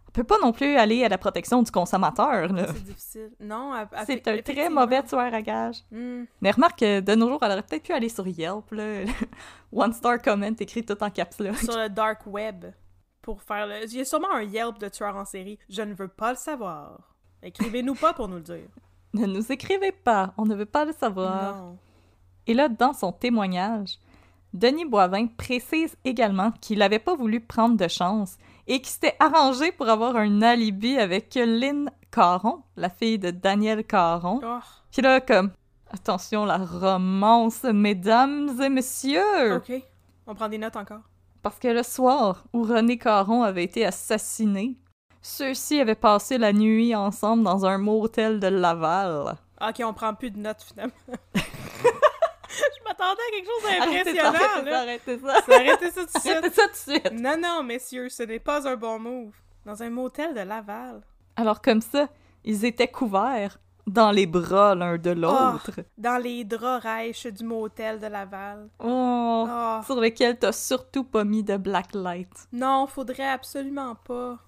A: elle peut pas non plus aller à la protection du consommateur.
B: C'est difficile. Non,
A: C'est un très mauvais tueur à gage.
B: Hmm.
A: Mais remarque que de nos jours, elle aurait peut-être pu aller sur Yelp. Là. One star comment écrit tout en caps là.
B: Sur le dark web. Pour faire le... Il y a sûrement un Yelp de tueur en série. Je ne veux pas le savoir. Écrivez-nous pas pour nous le dire.
A: Ne nous écrivez pas, on ne veut pas le savoir.
B: Non.
A: Et là, dans son témoignage, Denis Boivin précise également qu'il n'avait pas voulu prendre de chance et qu'il s'était arrangé pour avoir un alibi avec Lynn Caron, la fille de Daniel Caron.
B: Oh,
A: Puis là, comme, attention, la romance, mesdames et messieurs!
B: ok. On prend des notes encore.
A: Parce que le soir où René Caron avait été assassiné, ceux-ci avaient passé la nuit ensemble dans un motel de Laval.
B: Ok, on prend plus de notes finalement. Je m'attendais à quelque chose d'impressionnant,
A: Arrêtez ça, arrêtez ça,
B: tout de suite.
A: arrêtez ça tout de suite!
B: Non, non, messieurs, ce n'est pas un bon move. Dans un motel de Laval.
A: Alors comme ça, ils étaient couverts dans les bras l'un de l'autre.
B: Dans les draps rêches du motel de Laval.
A: Oh,
B: Oh.
A: sur lequel t'as surtout pas mis de black light.
B: Non, faudrait absolument pas.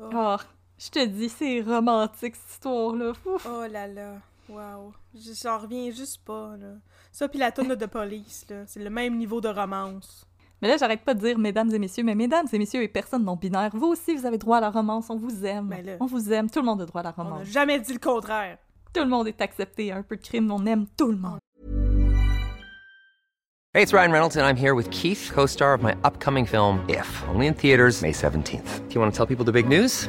B: Oh,
A: Oh, je te dis, c'est romantique cette histoire-là.
B: Oh là là. Wow. Je- J'en reviens juste pas, là. Ça pis la tonne de police, là. C'est le même niveau de romance.
A: Mais là, j'arrête pas de dire mesdames et messieurs, mais mesdames et messieurs et personnes non binaires, vous aussi, vous avez droit à la romance. On vous aime.
B: Là.
A: On vous aime. Tout le monde a droit à la
B: On n'a
A: romance.
B: jamais dit le contraire.
A: Tout le monde est accepté. Un peu de crime, on aime tout le monde.
D: Hey, it's Ryan Reynolds, and I'm here with Keith, co star of my upcoming film, If, only in theaters, May 17th. Do you want to tell people the big news?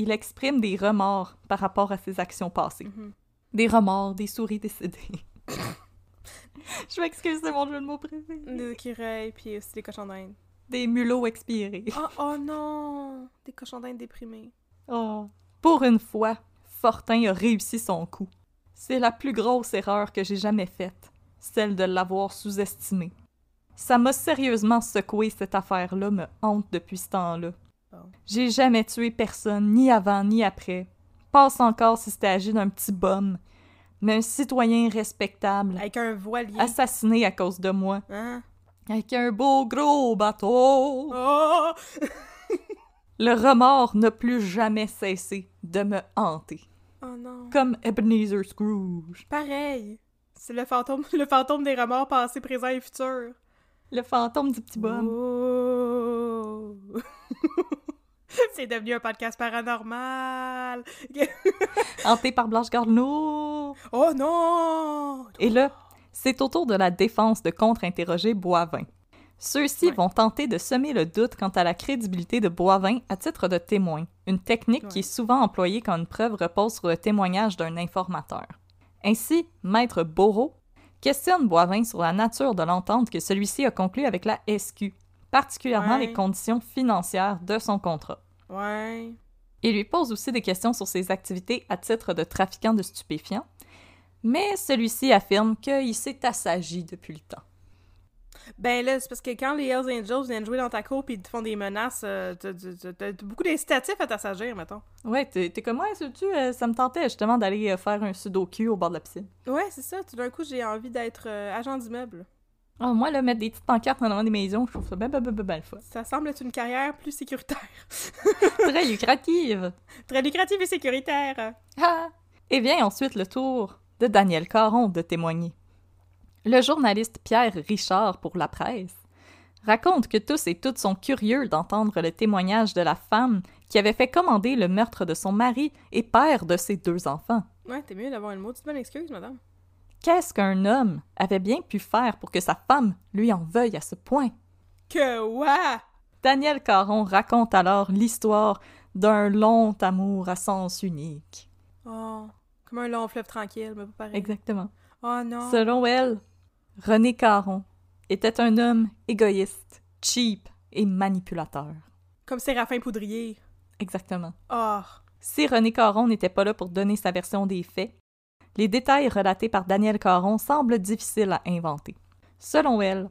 A: il exprime des remords par rapport à ses actions passées.
B: Mhm.
A: Des remords, des souris décédées. Je m'excuse, c'est mon jeu de mots préféré.
B: Des écureuils, puis aussi des cochons d'Inde.
A: Des mulots expirés.
B: Oh, oh non! Des cochons d'Inde déprimés.
A: Oh. Pour une fois, Fortin a réussi son coup. C'est la plus grosse erreur que j'ai jamais faite, celle de l'avoir sous-estimé. Ça m'a sérieusement secoué cette affaire-là, me hante depuis ce temps-là.
B: Bon.
A: J'ai jamais tué personne, ni avant ni après. Passe encore si c'était agi d'un petit bum. Mais un citoyen respectable,
B: Avec un voilier.
A: assassiné à cause de moi,
B: Hein?
A: avec un beau gros bateau.
B: Oh!
A: Le remords n'a plus jamais cessé de me hanter.
B: Oh non.
A: Comme Ebenezer Scrooge.
B: Pareil. C'est le fantôme, le fantôme des remords passés, présents et futurs.
A: Le fantôme du petit bum.
B: Oh! C'est devenu un podcast paranormal.
A: Hanté par Blanche Garneau.
B: Oh non!
A: Et là, c'est au tour de la défense de contre-interroger Boivin. Ceux-ci
B: Ouais.
A: vont tenter de semer le doute quant à la crédibilité de Boivin à titre de témoin, une technique qui est souvent employée quand une preuve repose sur le témoignage d'un informateur. Ainsi, Maître Bourreau questionne Boivin sur la nature de l'entente que celui-ci a conclue avec la SQ, particulièrement
B: Ouais.
A: les conditions financières de son contrat.
B: Ouais.
A: Il lui pose aussi des questions sur ses activités à titre de trafiquant de stupéfiants, mais celui-ci affirme qu'il s'est assagi depuis le temps.
B: Ben là, c'est parce que quand les Hells Angels viennent jouer dans ta cour pis ils te font des menaces, euh, t'as- beaucoup d'incitatifs à t'assagir, mettons.
A: Ouais, t'es comme moi, sais-tu, euh, ça me tentait justement d'aller euh, faire un sudoku au bord de la piscine.
B: Ouais, c'est ça. Tout d'un coup, j'ai envie d'être euh, agent d'immeuble.
A: Ah, moi, là, mettre des petites pancartes en avant des maisons, je trouve ça ben, ben, ben, ben, ben fun.
B: Ça semble être une carrière plus sécuritaire.
A: Très lucrative.
B: Très lucrative et sécuritaire.
A: Ah! Et vient ensuite le tour de Daniel Caron de témoigner. Le journaliste Pierre Richard pour la presse raconte que tous et toutes sont curieux d'entendre le témoignage de la femme qui avait fait commander le meurtre de son mari et père de ses deux enfants.
B: Ouais, t'es mieux d'avoir une maudite bonne excuse, madame.
A: Qu'est-ce qu'un homme avait bien pu faire pour que sa femme lui en veuille à ce point?
B: Que ouais!
A: Daniel Caron raconte alors l'histoire d'un long amour à sens unique.
B: Oh, comme un long fleuve tranquille, mais pas pareil.
A: Exactement.
B: Oh non.
A: Selon elle, René Caron était un homme égoïste, cheap et manipulateur.
B: Comme Séraphin Poudrier.
A: Exactement.
B: Oh.
A: Si René Caron n'était pas là pour donner sa version des faits, les détails relatés par Daniel Caron semblent difficiles à inventer. Selon elle,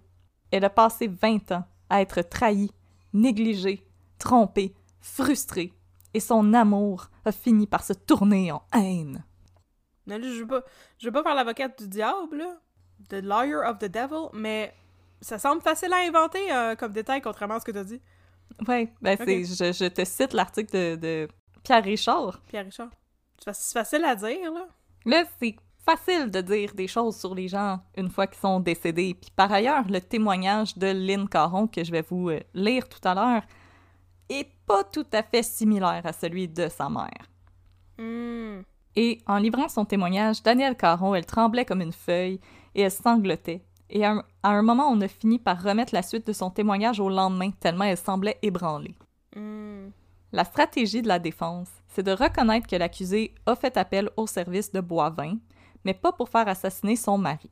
A: elle a passé 20 ans à être trahie, négligée, trompée, frustrée, et son amour a fini par se tourner en haine.
B: Je veux pas, je veux pas faire l'avocate du diable. The lawyer of the devil, mais ça semble facile à inventer euh, comme détail, contrairement à ce que t'as dit,
A: Ouais, ben je, je te cite l'article de, de Pierre Richard.
B: Pierre Richard. C'est c'est facile à dire, là.
A: Là, c'est facile de dire des choses sur les gens une fois qu'ils sont décédés. Puis par ailleurs, le témoignage de Lynn Caron, que je vais vous euh, lire tout à l'heure, est pas tout à fait similaire à celui de sa mère.
B: Hmm.
A: Et en livrant son témoignage, Danielle Caron, elle tremblait comme une feuille et elle sanglotait. Et à un, à un moment, on a fini par remettre la suite de son témoignage au lendemain, tellement elle semblait ébranlée.
B: Hmm.
A: La stratégie de la défense, c'est de reconnaître que l'accusé a fait appel au service de Boivin, mais pas pour faire assassiner son mari.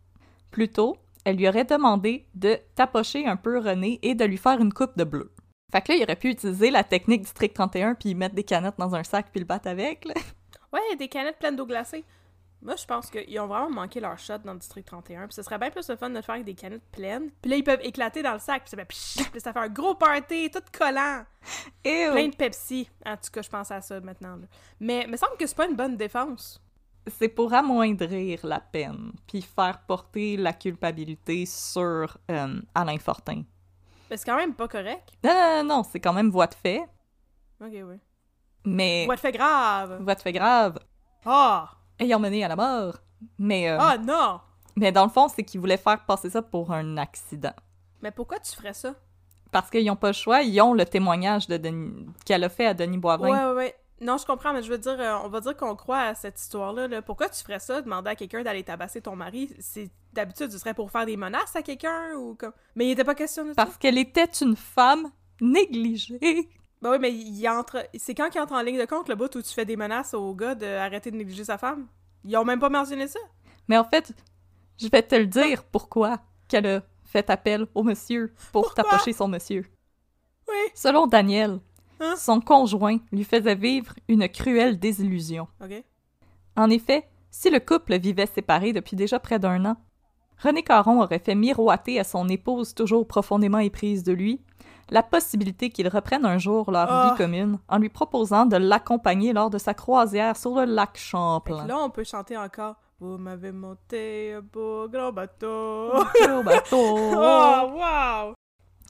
A: Plutôt, elle lui aurait demandé de tapocher un peu René et de lui faire une coupe de bleu. Fait que là, il aurait pu utiliser la technique du District 31 puis mettre des canettes dans un sac puis le battre avec.
B: Ouais, des canettes pleines d'eau glacée. Moi, je pense qu'ils ont vraiment manqué leur shot dans le District 31. Puis ce serait bien plus le fun de le faire avec des canettes pleines. Puis là, ils peuvent éclater dans le sac. Puis ça fait, pshh, puis ça fait un gros party, tout collant.
A: Et
B: Plein de Pepsi. En tout cas, je pense à ça maintenant. là. Mais il me semble que c'est pas une bonne défense.
A: c'est pour amoindrir la peine puis faire porter la culpabilité sur euh, Alain Fortin.
B: Mais c'est quand même pas correct.
A: Non, non, non, non, c'est quand même voie de fait,
B: Ok, oui.
A: mais
B: What fait grave.
A: voie de fait grave,
B: Ah!
A: Ayant mené à la mort. Mais, euh,
B: Ah non!
A: mais dans le fond, c'est qu'ils voulaient faire passer ça pour un accident.
B: Mais pourquoi tu ferais ça?
A: Parce qu'ils n'ont pas le choix, ils ont le témoignage de Denis- qu'elle a fait à Denis Boivin.
B: Ouais, ouais, ouais. Non, je comprends, mais je veux dire, euh, on va dire qu'on croit à cette histoire-là. là. Pourquoi tu ferais ça, demander à quelqu'un d'aller tabasser ton mari? C'est d'habitude, ce serait pour faire des menaces à quelqu'un ou comme. Mais il était pas question de ça.
A: Parce qu'elle était une femme négligée.
B: Ben oui, mais il entre. C'est quand qu'il entre en ligne de compte le bout où tu fais des menaces au gars d'arrêter de négliger sa femme? Ils ont même pas mentionné ça.
A: Mais en fait, je vais te le dire pourquoi qu'elle a fait appel au monsieur pour tapocher son monsieur.
B: Oui.
A: Selon Daniel,
B: Hein?
A: son conjoint lui faisait vivre une cruelle désillusion.
B: OK.
A: En effet, si le couple vivait séparé depuis déjà près d'un an, René Caron aurait fait miroiter à son épouse toujours profondément éprise de lui la possibilité qu'ils reprennent un jour leur
B: Ah.
A: vie commune en lui proposant de l'accompagner lors de sa croisière sur le lac Champlain.
B: là, on peut chanter encore. Vous m'avez monté un beau grand bateau.
A: Au bateau.
B: oh, wow!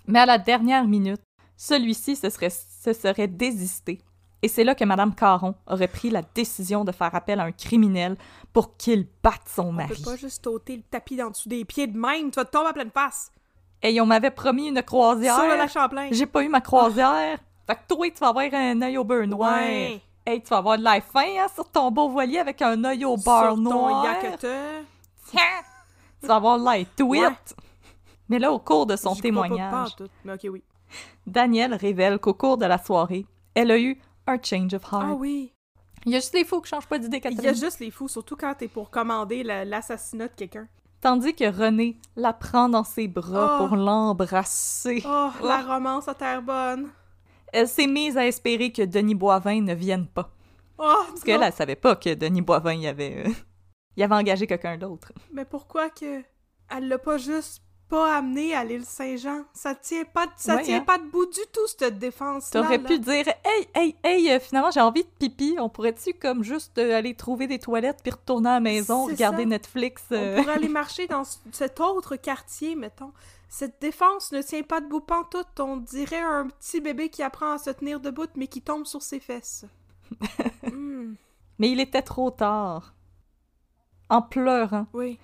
A: Mais à la dernière minute, celui-ci se serait, se serait désisté. Et c'est là que Madame Caron aurait pris la décision de faire appel à un criminel pour qu'il batte son
B: On
A: mari.
B: peut pas juste ôter le tapis d'en dessous des pieds de même. Tu vas te tomber à pleine face.
A: Et on m'avait promis une croisière.
B: Sur le lac Champlain.
A: J'ai pas eu ma croisière. Fait que toi, tu vas avoir un œil au beurre noir.
B: Ouais.
A: Hey, tu vas avoir de l'air fin hein, sur ton beau voilier avec un œil au beurre
B: Sur ton
A: noir. Tiens! tu vas avoir de l'air tweet.
B: Ouais.
A: Mais là, au cours de son
B: pas
A: témoignage,
B: pantoute, Mais ok, oui.
A: Danielle révèle qu'au cours de la soirée, elle a eu un change of heart.
B: Ah oui.
A: Il y a juste les fous qui changent pas d'idée,
B: Il y a
A: Catherine.
B: juste les fous, surtout quand t'es pour commander la- l'assassinat de quelqu'un.
A: Tandis que René la prend dans ses bras
B: Oh.
A: pour l'embrasser.
B: Oh, la romance à terre bonne.
A: Elle s'est mise à espérer que Denis Boivin ne vienne pas.
B: Oh,
A: Parce qu'elle, elle savait pas que Denis Boivin y avait, euh, il avait engagé quelqu'un d'autre.
B: Mais pourquoi que elle l'a pas juste pas amené à l'île Saint-Jean? Ça tient pas, de- ça
A: Ouais,
B: tient
A: hein.
B: pas debout du tout, cette défense-là.
A: T'aurais
B: là.
A: pu dire, hey, hey, hey, euh, finalement j'ai envie de pipi, on pourrait-tu comme juste euh, aller trouver des toilettes puis retourner à la maison,
B: C'est
A: regarder
B: ça.
A: Netflix?
B: On
A: euh,
B: pourrait aller marcher dans c- cet autre quartier, mettons. Cette défense ne tient pas debout pantoute. On dirait un petit bébé qui apprend à se tenir debout, mais qui tombe sur ses fesses. Hmm,
A: Mais il était trop tard. En pleurant,
B: oui.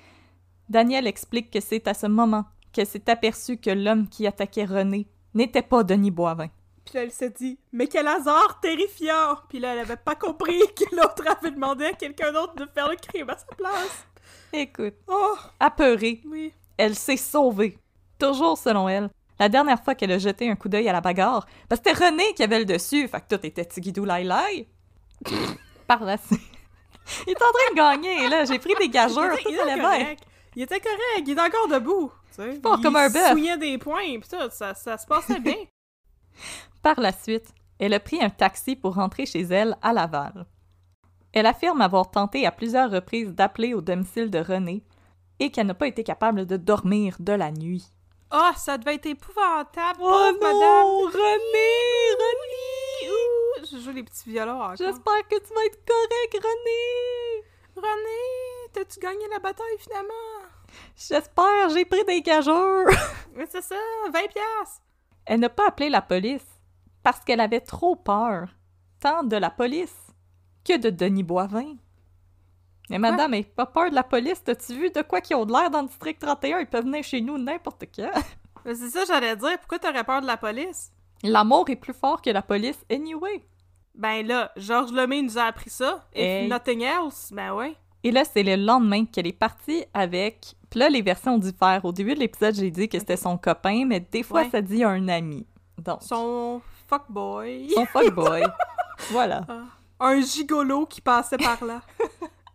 A: Daniel explique que c'est à ce moment qu'elle s'est aperçue que l'homme qui attaquait René n'était pas Denis Boivin.
B: Puis là, elle s'est dit, mais quel hasard terrifiant! Puis là, elle avait pas compris que l'autre avait demandé à quelqu'un d'autre de faire le crime à sa place.
A: Écoute,
B: Oh,
A: apeurée,
B: oui.
A: elle s'est sauvée. Toujours selon elle. La dernière fois qu'elle a jeté un coup d'œil à la bagarre, parce que c'était René qui avait le dessus, fait que tout était tigidou lai lai. Par la suite. Il est en train de gagner, là. J'ai pris des gageurs, tout
B: il,
A: allait
B: était
A: bien.
B: Il était correct, il est encore debout. Tu sais,
A: Fort
B: il
A: comme un bœuf.
B: des points, pis tout, ça, ça se passait bien.
A: Par la suite, elle a pris un taxi pour rentrer chez elle à Laval. Elle affirme avoir tenté à plusieurs reprises d'appeler au domicile de René et qu'elle n'a pas été capable de dormir de la nuit.
B: Ah, ça devait être épouvantable,
A: Oh non,
B: madame.
A: René,
B: René! Ouh, je joue les petits violons encore.
A: J'espère que tu vas être correct, René.
B: René, t'as-tu gagné la bataille finalement?
A: J'espère, j'ai pris des gageurs.
B: Mais c'est ça, 20 piastres.
A: Elle n'a pas appelé la police parce qu'elle avait trop peur, tant de la police que de Denis Boivin. Mais madame, aie pas peur de la police, t'as-tu vu de quoi qu'ils ont de l'air dans le district 31? Ils peuvent venir chez nous n'importe quand.
B: Mais c'est ça, j'allais dire. Pourquoi t'aurais peur de la police?
A: L'amour est plus fort que la police anyway.
B: Ben là, Georges Lemay nous a appris ça.
A: Hey.
B: nothing else, ben ouais.
A: Et là, c'est le lendemain qu'elle est partie avec... Puis là, les versions diffèrent. Au début de l'épisode, j'ai dit que c'était son copain, mais des fois,
B: Ouais.
A: ça dit un ami. Donc,
B: Son fuckboy.
A: son fuckboy. voilà.
B: Un gigolo qui passait par là.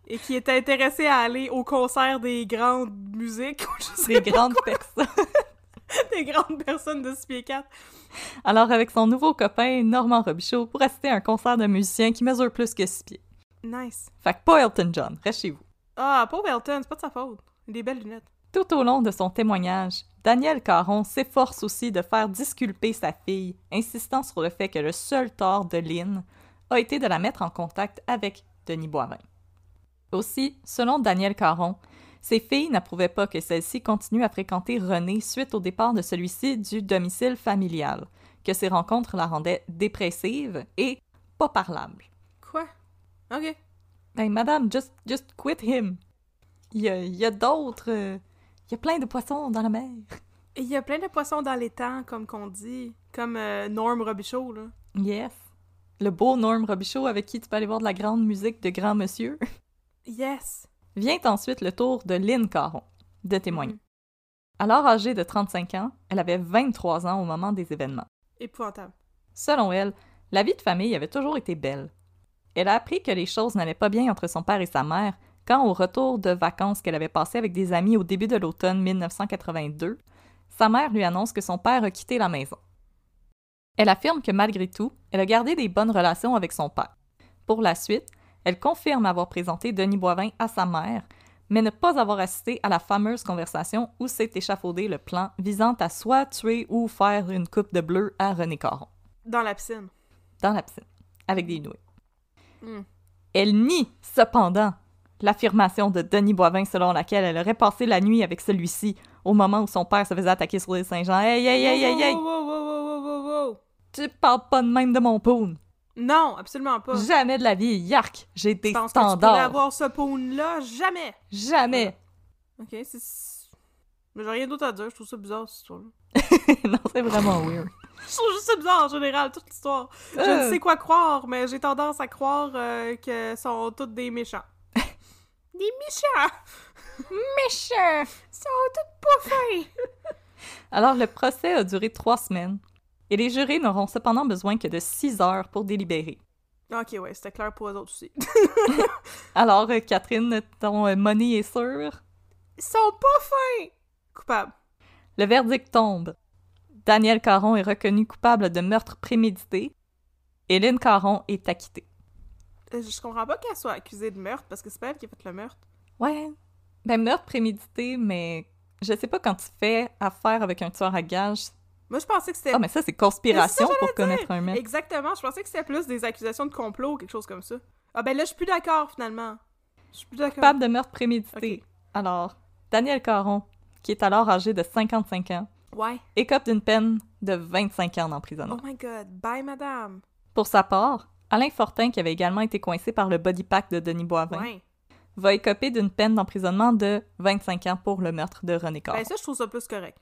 B: Et qui était intéressé à aller au concert des grandes musiques, je sais
A: Des grandes
B: quoi,
A: personnes.
B: des grandes personnes de 6 pieds 4.
A: Alors, avec son nouveau copain, Normand Robichaud, pour assister à un concert de musiciens qui mesure plus que six pieds.
B: Nice.
A: Fait que pas Elton John, reste chez vous.
B: Ah, pauvre Elton, c'est pas de sa faute. Des belles lunettes.
A: Tout au long de son témoignage, Daniel Caron s'efforce aussi de faire disculper sa fille, insistant sur le fait que le seul tort de Lynn a été de la mettre en contact avec Denis Boivin. Aussi, selon Daniel Caron, ses filles n'approuvaient pas que celle-ci continue à fréquenter René suite au départ de celui-ci du domicile familial, que ses rencontres la rendaient dépressive et pas parlable.
B: Quoi? Ok.
A: Hey, madame, just, just quit him. Il y a, il y a d'autres. euh, il y a plein de poissons dans la mer.
B: Et il y a plein de poissons dans les temps, comme qu'on dit. Comme euh, Norm Robichaud, là.
A: Yes. Le beau Norm Robichaud avec qui tu peux aller voir de la grande musique de grand monsieur.
B: Yes.
A: Vient ensuite le tour de Lynn Caron de témoigner.
B: Mhm.
A: Alors âgée de 35 ans, elle avait 23 ans au moment des événements.
B: Épouvantable.
A: Selon elle, la vie de famille avait toujours été belle. Elle a appris que les choses n'allaient pas bien entre son père et sa mère quand, au retour de vacances qu'elle avait passé avec des amis au début de l'automne 1982, sa mère lui annonce que son père a quitté la maison. Elle affirme que malgré tout, elle a gardé des bonnes relations avec son père. Pour la suite, elle confirme avoir présenté Denis Boivin à sa mère, mais ne pas avoir assisté à la fameuse conversation où s'est échafaudé le plan visant à soit tuer ou faire une coupe de bleu à René Caron
B: Dans la piscine.
A: dans la piscine, avec des nouilles.
B: Mm.
A: Elle nie, cependant, l'affirmation de Denis Boivin selon laquelle elle aurait passé la nuit avec celui-ci au moment où son père se faisait attaquer sur l'île Saint-Jean. Hey, hey, hey, hey, hey! Tu parles pas de même de mon poon!
B: Non, absolument pas.
A: Jamais de la vie, yark! J'ai des
B: Je pense que tu pourrais
A: standards!
B: avoir ce pawn-là, jamais.
A: Jamais!
B: Ok, c'est... Mais j'ai rien d'autre à dire, je trouve ça bizarre, cette histoire
A: non, c'est vraiment weird.
B: Je trouve juste ça bizarre, en général, toute l'histoire. Je
A: Euh.
B: ne sais quoi croire, mais j'ai tendance à croire euh, que sont tous des méchants. Des méchants!
A: Méchant!
B: Ils sont tous pas fins!
A: Alors, le procès a duré trois semaines, et les jurés n'auront cependant besoin que de six heures pour délibérer.
B: Ok, ouais, c'était clair pour eux autres aussi.
A: Alors, euh, Catherine, ton euh, money est sûr?
B: Ils sont pas fins! Coupable.
A: Le verdict tombe. Daniel Caron est reconnu coupable de meurtre prémédité. Lynn Caron est acquittée.
B: Euh, Je comprends pas qu'elle soit accusée de meurtre, parce que c'est pas elle qui a fait le meurtre.
A: Ouais. Ben, meurtre prémédité, mais je sais pas quand tu fais affaire avec un tueur à gages.
B: Moi, je pensais que c'était...
A: Ah, mais ça, c'est conspiration
B: ça,
A: pour commettre un meurtre.
B: Exactement, je pensais que c'était plus des accusations de complot ou quelque chose comme ça. Ah ben là, je suis plus d'accord, finalement. Je suis plus d'accord.
A: Coupable de meurtre prémédité. Alors, Daniel Caron, qui est alors âgé de 55 ans,
B: Ouais.
A: écope d'une peine de 25 ans d'emprisonnement.
B: Oh my god, bye madame.
A: Pour sa part, Alain Fortin, qui avait également été coincé par le body pack de Denis Boivin,
B: Ouais.
A: va écoper d'une peine d'emprisonnement de 25 ans pour le meurtre de René Caron.
B: Ben ça, je trouve ça plus correct.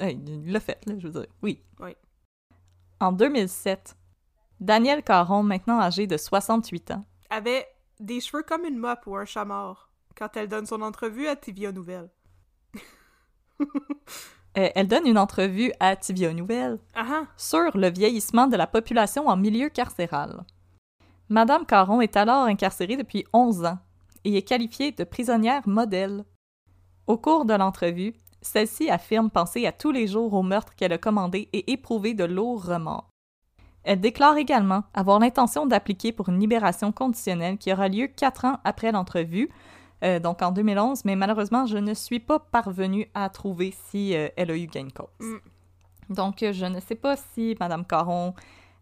A: Il l'a fait, là, je veux dire. Oui.
B: Oui.
A: En 2007, Daniel Caron, maintenant âgé de 68 ans,
B: Avait des cheveux comme une mop ou un chat mort quand elle donne son entrevue à TVA Nouvelle.
A: euh, elle donne une entrevue à TVA Nouvelle
B: Ah ah.
A: sur le vieillissement de la population en milieu carcéral. Madame Caron est alors incarcérée depuis 11 ans et est qualifiée de prisonnière modèle. Au cours de l'entrevue, celle-ci affirme penser à tous les jours au meurtre qu'elle a commandé et éprouver de lourds remords. Elle déclare également avoir l'intention d'appliquer pour une libération conditionnelle qui aura lieu quatre ans après l'entrevue, euh, donc en 2011, mais malheureusement, je ne suis pas parvenue à trouver si euh, elle a eu gain de cause.
B: Mm.
A: Donc, euh, je ne sais pas si Madame Caron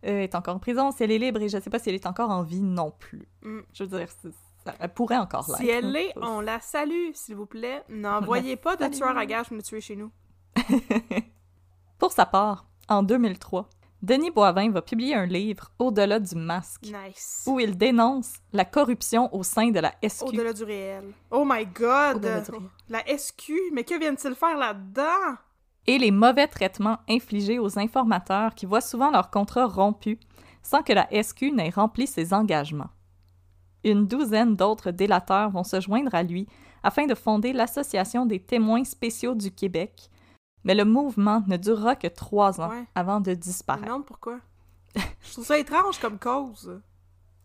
A: euh, est encore en prison, si elle est libre, et je ne sais pas si elle est encore en vie non plus.
B: Mm.
A: Je veux dire, ça- elle pourrait encore l'être.
B: Si elle l'est, on la salue, s'il vous plaît. N'envoyez pas de
A: salue.
B: tueur à gages me tuer chez nous.
A: Pour sa part, en 2003, Denis Boivin va publier un livre, Au-delà du masque,
B: Nice.
A: où il dénonce la corruption au sein de la SQ.
B: Au-delà du réel. Oh my god!
A: Au-delà du réel.
B: La SQ, mais que viennent-ils faire là-dedans?
A: Et les mauvais traitements infligés aux informateurs qui voient souvent leur contrat rompu sans que la SQ n'ait rempli ses engagements. Une douzaine d'autres délateurs vont se joindre à lui afin de fonder l'Association des témoins spéciaux du Québec, mais le mouvement ne durera que trois ans
B: Ouais.
A: avant de disparaître.
B: demande pourquoi. Je trouve ça étrange comme cause.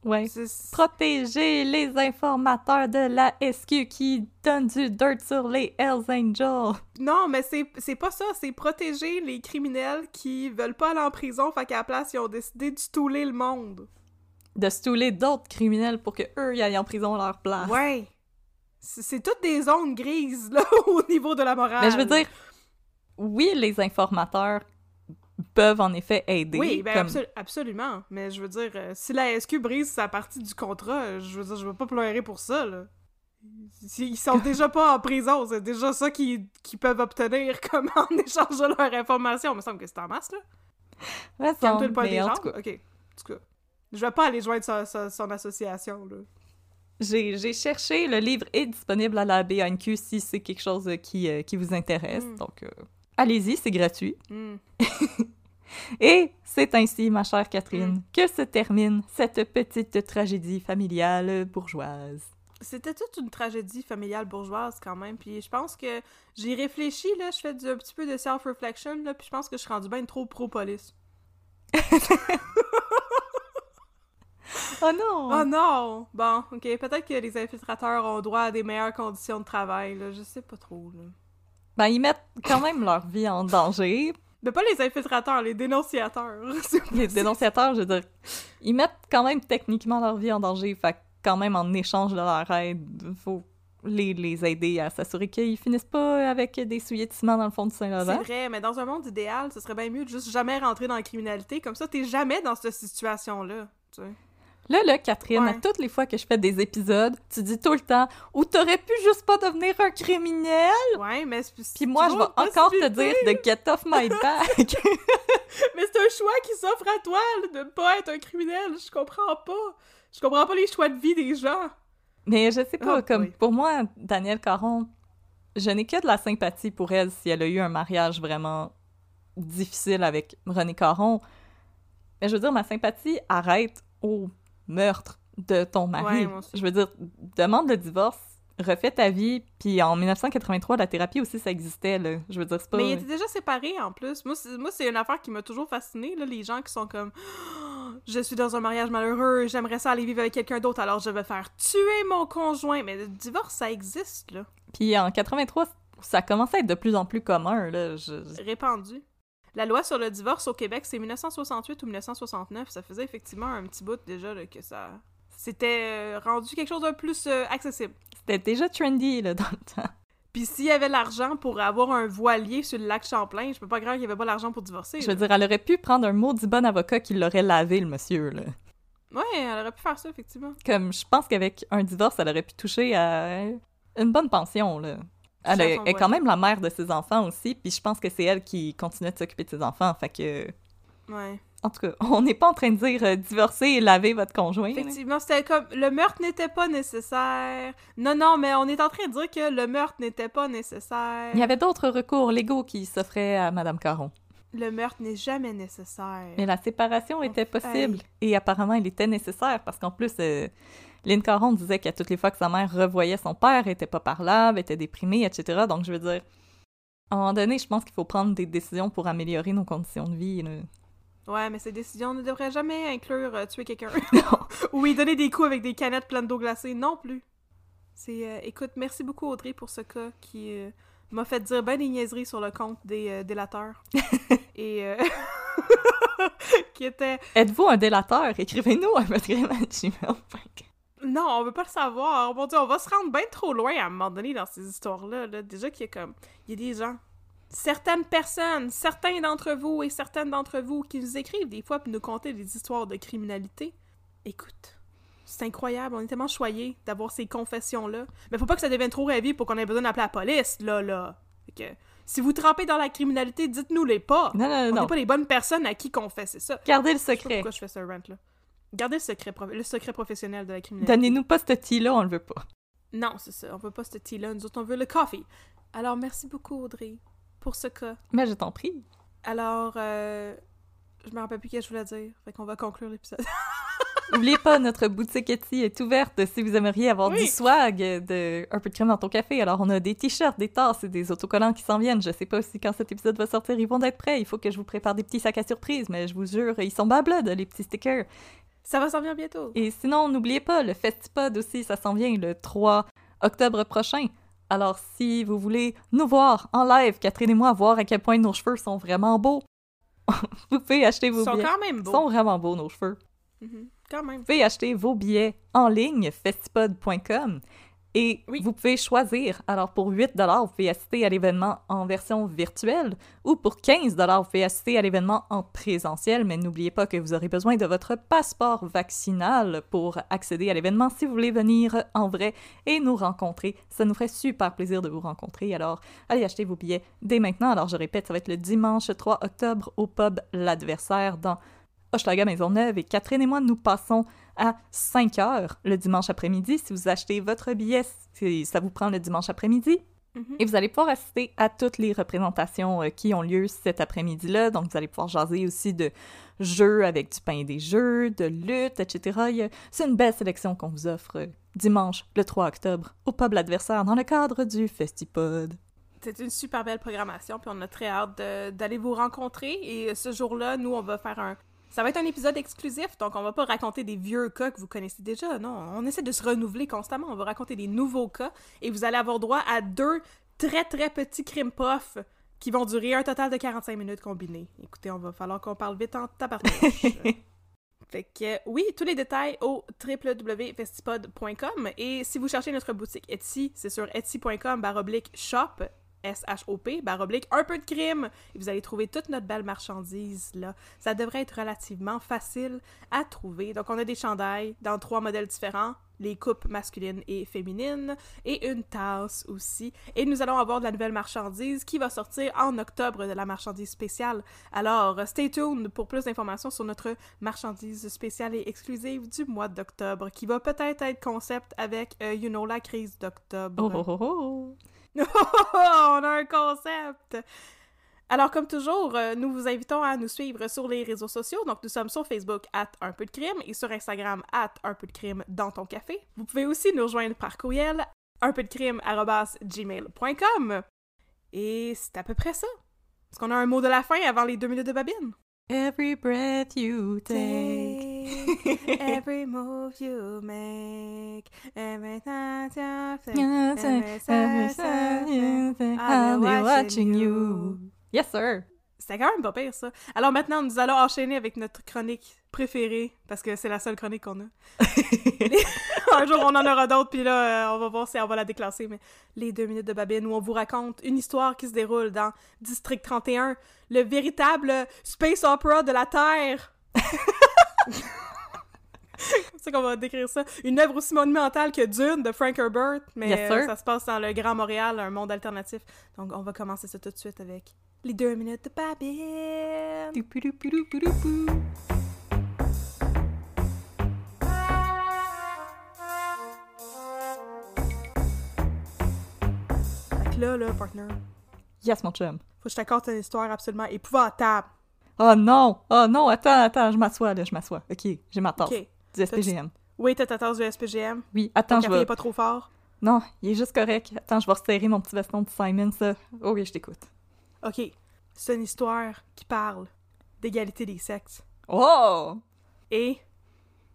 A: Ouais. Protéger les informateurs de la SQ qui donnent du dirt sur les Hells Angels.
B: Non, mais c'est pas ça. C'est protéger les criminels qui veulent pas aller en prison, fait qu'à la place, ils ont décidé de stouler le monde.
A: De stouler d'autres criminels pour que eux y aillent en prison à leur place.
B: Ouais. C'est c'est toutes des zones grises, là, au niveau de la morale.
A: Mais je veux dire, oui, les informateurs peuvent en effet aider.
B: Oui, ben
A: comme-
B: absolu- absolument. Mais je veux dire, euh, si la SQ brise sa partie du contrat, je veux dire, je veux pas pleurer pour ça, là. Ils sont déjà pas en prison, c'est déjà ça qu'ils peuvent obtenir comme en échange de leur information. Il me semble que c'est en masse, là.
A: Ouais, son-
B: le
A: mais
B: des
A: tout cas,
B: Ok, en tout cas. Je vais pas aller joindre son association, là.
A: j'ai cherché, le livre est disponible à la BNQ si c'est quelque chose qui, euh, qui vous intéresse.
B: Mm.
A: Donc, euh, allez-y, c'est gratuit.
B: Hmm.
A: Et c'est ainsi, ma chère Catherine, que se termine cette petite tragédie familiale bourgeoise.
B: C'était toute une tragédie familiale bourgeoise quand même, puis je pense que j'ai réfléchi, là, je fais du- un petit peu de self-reflection, là, puis je pense que je suis rendue bien trop pro-police.
A: Oh non!
B: Oh non! Bon, ok, peut-être que les infiltrateurs ont droit à des meilleures conditions de travail, là, je sais pas trop, là.
A: Ben, ils mettent quand même leur vie en danger.
B: Mais pas les infiltrateurs, les dénonciateurs. C'est-
A: Les dénonciateurs, je veux dire, ils mettent quand même techniquement leur vie en danger. Fait quand même, en échange de leur aide, faut les, les aider à s'assurer qu'ils finissent pas avec des souliers de ciment dans le fond du
B: C'est
A: Saint-Laurent.
B: vrai, mais dans un monde idéal, ce serait bien mieux de juste jamais rentrer dans la criminalité, comme ça t'es jamais dans cette situation-là, tu sais.
A: Là, là, Catherine,
B: Ouais.
A: à toutes les fois que je fais des épisodes, tu dis tout le temps « Ou t'aurais pu juste pas devenir un criminel?
B: Ouais, mais c'est »
A: Puis moi, je vais encore te dire de « Get off my back!
B: Mais c'est un choix qui s'offre à toi, là, de ne pas être un criminel, je comprends pas. Je comprends pas les choix de vie des gens. »
A: Mais je sais pas,
B: Ah,
A: comme
B: oui.
A: pour moi, Danielle Caron, je n'ai que de la sympathie pour elle si elle a eu un mariage vraiment difficile avec René Caron. Mais je veux dire, ma sympathie arrête au meurtre de ton mari.
B: Ouais,
A: je veux dire, demande le divorce, refais ta vie, puis en 1983, la thérapie aussi, ça existait, là. Je veux dire, c'est pas...
B: Mais ils étaient déjà séparés en plus. Moi, c'est, une affaire qui m'a toujours fascinée, là, les gens qui sont comme Je suis dans un mariage malheureux, j'aimerais ça aller vivre avec quelqu'un d'autre, alors je vais faire tuer mon conjoint. Mais le divorce, ça existe, là.
A: Puis en 83, ça commençait à être de plus en plus commun, là. Je-
B: Répandu. La loi sur le divorce au Québec, c'est 1968 ou 1969. Ça faisait effectivement un petit bout déjà là, que ça. C'était euh, rendu quelque chose de plus euh, accessible.
A: C'était déjà trendy, là, dans le temps.
B: Puis s'il y avait l'argent pour avoir un voilier sur le lac Champlain, je peux pas croire qu'il y avait pas l'argent pour divorcer.
A: Je
B: là.
A: veux dire, elle aurait pu prendre un maudit bon avocat qui l'aurait lavé, le monsieur, là.
B: Ouais, elle aurait pu faire ça, effectivement.
A: Comme, je pense qu'avec un divorce, elle aurait pu toucher à une bonne pension, là. Elle
B: Toucher à
A: est, quand même la mère de ses enfants aussi, puis je pense que c'est elle qui continue de s'occuper de ses enfants, fait que...
B: Ouais.
A: En tout cas, on n'est pas en train de dire euh, divorcer et laver votre conjoint.
B: Effectivement, c'était comme le meurtre n'était pas nécessaire. Non, non, mais on est en train de dire que le meurtre n'était pas nécessaire.
A: Il y avait d'autres recours légaux qui s'offraient à Madame Caron.
B: Le meurtre n'est jamais nécessaire.
A: Mais la séparation était
B: Hey.
A: possible. Et apparemment, il était nécessaire parce qu'en plus, euh, Lynn Caron disait qu'à toutes les fois que sa mère revoyait son père, elle était pas parlable, était déprimée, etc. Donc, je veux dire, à un moment donné, je pense qu'il faut prendre des décisions pour améliorer nos conditions de vie. là.
B: Ouais, mais ces décisions ne devraient jamais inclure euh, tuer quelqu'un.
A: Non.
B: Ou lui donner des coups avec des canettes pleines d'eau glacée non plus. C'est euh, écoute, merci beaucoup Audrey pour ce cas qui euh, m'a fait dire ben des niaiseries sur le compte des euh, délateurs. Et qui était
A: Êtes-vous un délateur? Écrivez-nous à votre.
B: Non, on veut pas le savoir. Mon dieu, on va se rendre bien trop loin à un moment donné dans ces histoires-là. là. Déjà qu'il y a comme il y a des gens certaines personnes, certains d'entre vous et certaines d'entre vous qui nous écrivent des fois pour nous conter des histoires de criminalité. Écoute, c'est incroyable, on est tellement choyés d'avoir ces confessions-là. Mais faut pas que ça devienne trop rêvé pour qu'on ait besoin d'appeler la police, là, là. Fait que, Si vous trempez dans la criminalité, dites-nous les pas.
A: Non, non,
B: On
A: non.
B: n'est pas les bonnes personnes à qui c'est ça.
A: Gardez le
B: Je sais pas
A: secret.
B: pourquoi je fais ce rant là. Gardez le secret, le secret professionnel de la criminalité.
A: Donnez-nous pas ce tea-là, on le veut pas.
B: Non, c'est ça. On veut pas ce tea-là. Nous autres, on veut le coffee. Alors, merci beaucoup, Audrey, pour ce cas.
A: Mais je t'en prie.
B: Alors, euh, je me rappelle plus ce que je voulais dire. Fait qu'on va conclure l'épisode.
A: N'oubliez pas, notre boutique Etsy est ouverte si vous aimeriez avoir
B: Oui.
A: du swag, de un peu de crème dans ton café. Alors, on a des t-shirts, des tasses et des autocollants qui s'en viennent. Je sais pas si quand cet épisode va sortir, ils vont être prêts. Il faut que je vous prépare des petits sacs à surprise, mais je vous jure, ils sont bas blood, les petits stickers.
B: Ça va s'en venir bientôt.
A: Et sinon, n'oubliez pas, le Festipod aussi, ça s'en vient le 3 octobre prochain. Alors, si vous voulez nous voir en live, Catherine et moi, voir à quel point nos cheveux sont vraiment beaux, vous pouvez acheter vos
B: Ils sont
A: billets.
B: quand même
A: Ils
B: beaux.
A: sont vraiment beaux, nos cheveux.
B: Mhm. Quand même.
A: Vous pouvez acheter vos billets en ligne, festipod.com, et
B: Oui.
A: vous pouvez choisir. Alors, pour 8 vous pouvez assister à l'événement en version virtuelle, ou pour 15 vous pouvez assister à l'événement en présentiel, mais n'oubliez pas que vous aurez besoin de votre passeport vaccinal pour accéder à l'événement si vous voulez venir en vrai et nous rencontrer. Ça nous ferait super plaisir de vous rencontrer. Alors, allez acheter vos billets dès maintenant. Alors, je répète, ça va être le dimanche 3 octobre au pub L'Adversaire dans Hochelaga Maisonneuve et Catherine et moi, nous passons à 5 heures le dimanche après-midi. Si vous achetez votre billet, c'est- ça vous prend le dimanche après-midi.
B: Mhm.
A: Et vous allez pouvoir assister à toutes les représentations euh, qui ont lieu cet après-midi-là. Donc, vous allez pouvoir jaser aussi de jeux avec du pain et des jeux, de lutte, etc. C'est une belle sélection qu'on vous offre euh, dimanche, le 3 octobre, au pub L'Adversaire, dans le cadre du Festipod.
B: C'est une super belle programmation, puis on a très hâte d'aller vous rencontrer. Et ce jour-là, nous, on va faire un. Ça va être un épisode exclusif, donc on va pas raconter des vieux cas que vous connaissez déjà. Non, on essaie de se renouveler constamment. On va raconter des nouveaux cas et vous allez avoir droit à deux très très petits crime puffs qui vont durer un total de 45 minutes combinés. Écoutez, on va falloir qu'on parle vite en tabarnouche. Fait que oui, tous les détails au www.festipod.com et si vous cherchez notre boutique Etsy, c'est sur etsy.com baroblique shop S-H-O-P, baroblique un peu de crime, et vous allez trouver toute notre belle marchandise là. Ça devrait être relativement facile à trouver. Donc on a des chandails dans trois modèles différents, les coupes masculines et féminines, et une tasse aussi. Et nous allons avoir de la nouvelle marchandise qui va sortir en octobre de la marchandise spéciale. Alors, stay tuned pour plus d'informations sur notre marchandise spéciale et exclusive du mois d'octobre, qui va peut-être être concept avec, euh, you know, la crise d'octobre.
A: Oh, oh, oh, oh.
B: on a un concept! Alors, comme toujours, euh, nous vous invitons à nous suivre sur les réseaux sociaux. Donc, nous sommes sur Facebook, at un peu de crime, et sur Instagram, at un peu de crime dans ton café. Vous pouvez aussi nous rejoindre par courriel, un peu de crime, gmail.com. Et c'est à peu près ça. Est-ce qu'on a un mot de la fin avant les deux minutes de babine?
A: Every breath you take.
B: every move you make, every time you think, every you
A: think,
B: I'll
A: be watching you. Yes, sir.
B: C'était quand même pas pire, ça. Alors maintenant, nous allons enchaîner avec notre chronique préférée, parce que c'est la seule chronique qu'on a. Un jour, on en aura d'autres, puis là, euh, on va voir si on va la déclasser, mais les deux minutes de Babine, où on vous raconte une histoire qui se déroule dans District 31, le véritable space opera de la Terre. C'est ça qu'on va décrire ça. Une œuvre aussi monumentale que Dune de Frank Herbert, mais
A: Yes,
B: euh, ça se passe dans le Grand Montréal, un monde alternatif. Donc, on va commencer ça tout de suite avec les deux minutes de Babine. Là, là, partner,
A: Yes, mon chum.
B: faut que je t'accorde une histoire absolument épouvantable.
A: Oh non! Oh non, attends, attends, je m'assois, là, je m'assois. Ok, j'ai ma tasse.
B: Ok.
A: Du SPGM.
B: Oui, t'as ta tasse de SPGM.
A: Oui,
B: Ton
A: attends, je
B: café
A: vais...
B: pas trop fort.
A: Non, il est juste correct. Attends, je vais resserrer mon petit veston de Simon, ça. Oh oui, je t'écoute.
B: Ok. C'est une histoire qui parle d'égalité des sexes
A: Oh!
B: et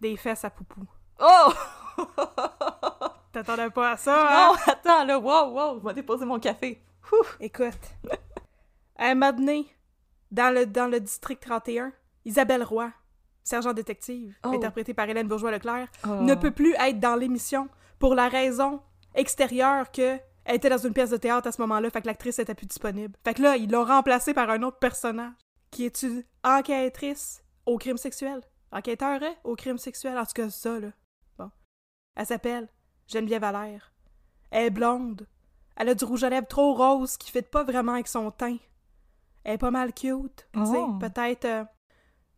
B: des fesses à poupou.
A: Oh!
B: T'attendais pas à ça, hein?
A: non, attends, là, wow, wow, je vais déposer mon café. Ouh.
B: Écoute. Un moment donné, dans le, dans le district 31, Isabelle Roy, sergent détective,
A: Oh.
B: interprétée par Hélène Bourgeois-Leclerc,
A: Oh.
B: ne peut plus être dans l'émission pour la raison extérieure que elle était dans une pièce de théâtre à ce moment-là, fait que l'actrice était plus disponible. Fait que là, ils l'ont remplacée par un autre personnage qui est une enquêtrice au crime sexuel. Enquêteur hein, au crime sexuel, en tout cas ça, là. Bon. Elle s'appelle Geneviève Allaire. Elle est blonde. Elle a du rouge à lèvres trop rose qui fit pas vraiment avec son teint. Elle est pas mal cute. Tu sais,
A: Oh.
B: peut-être euh,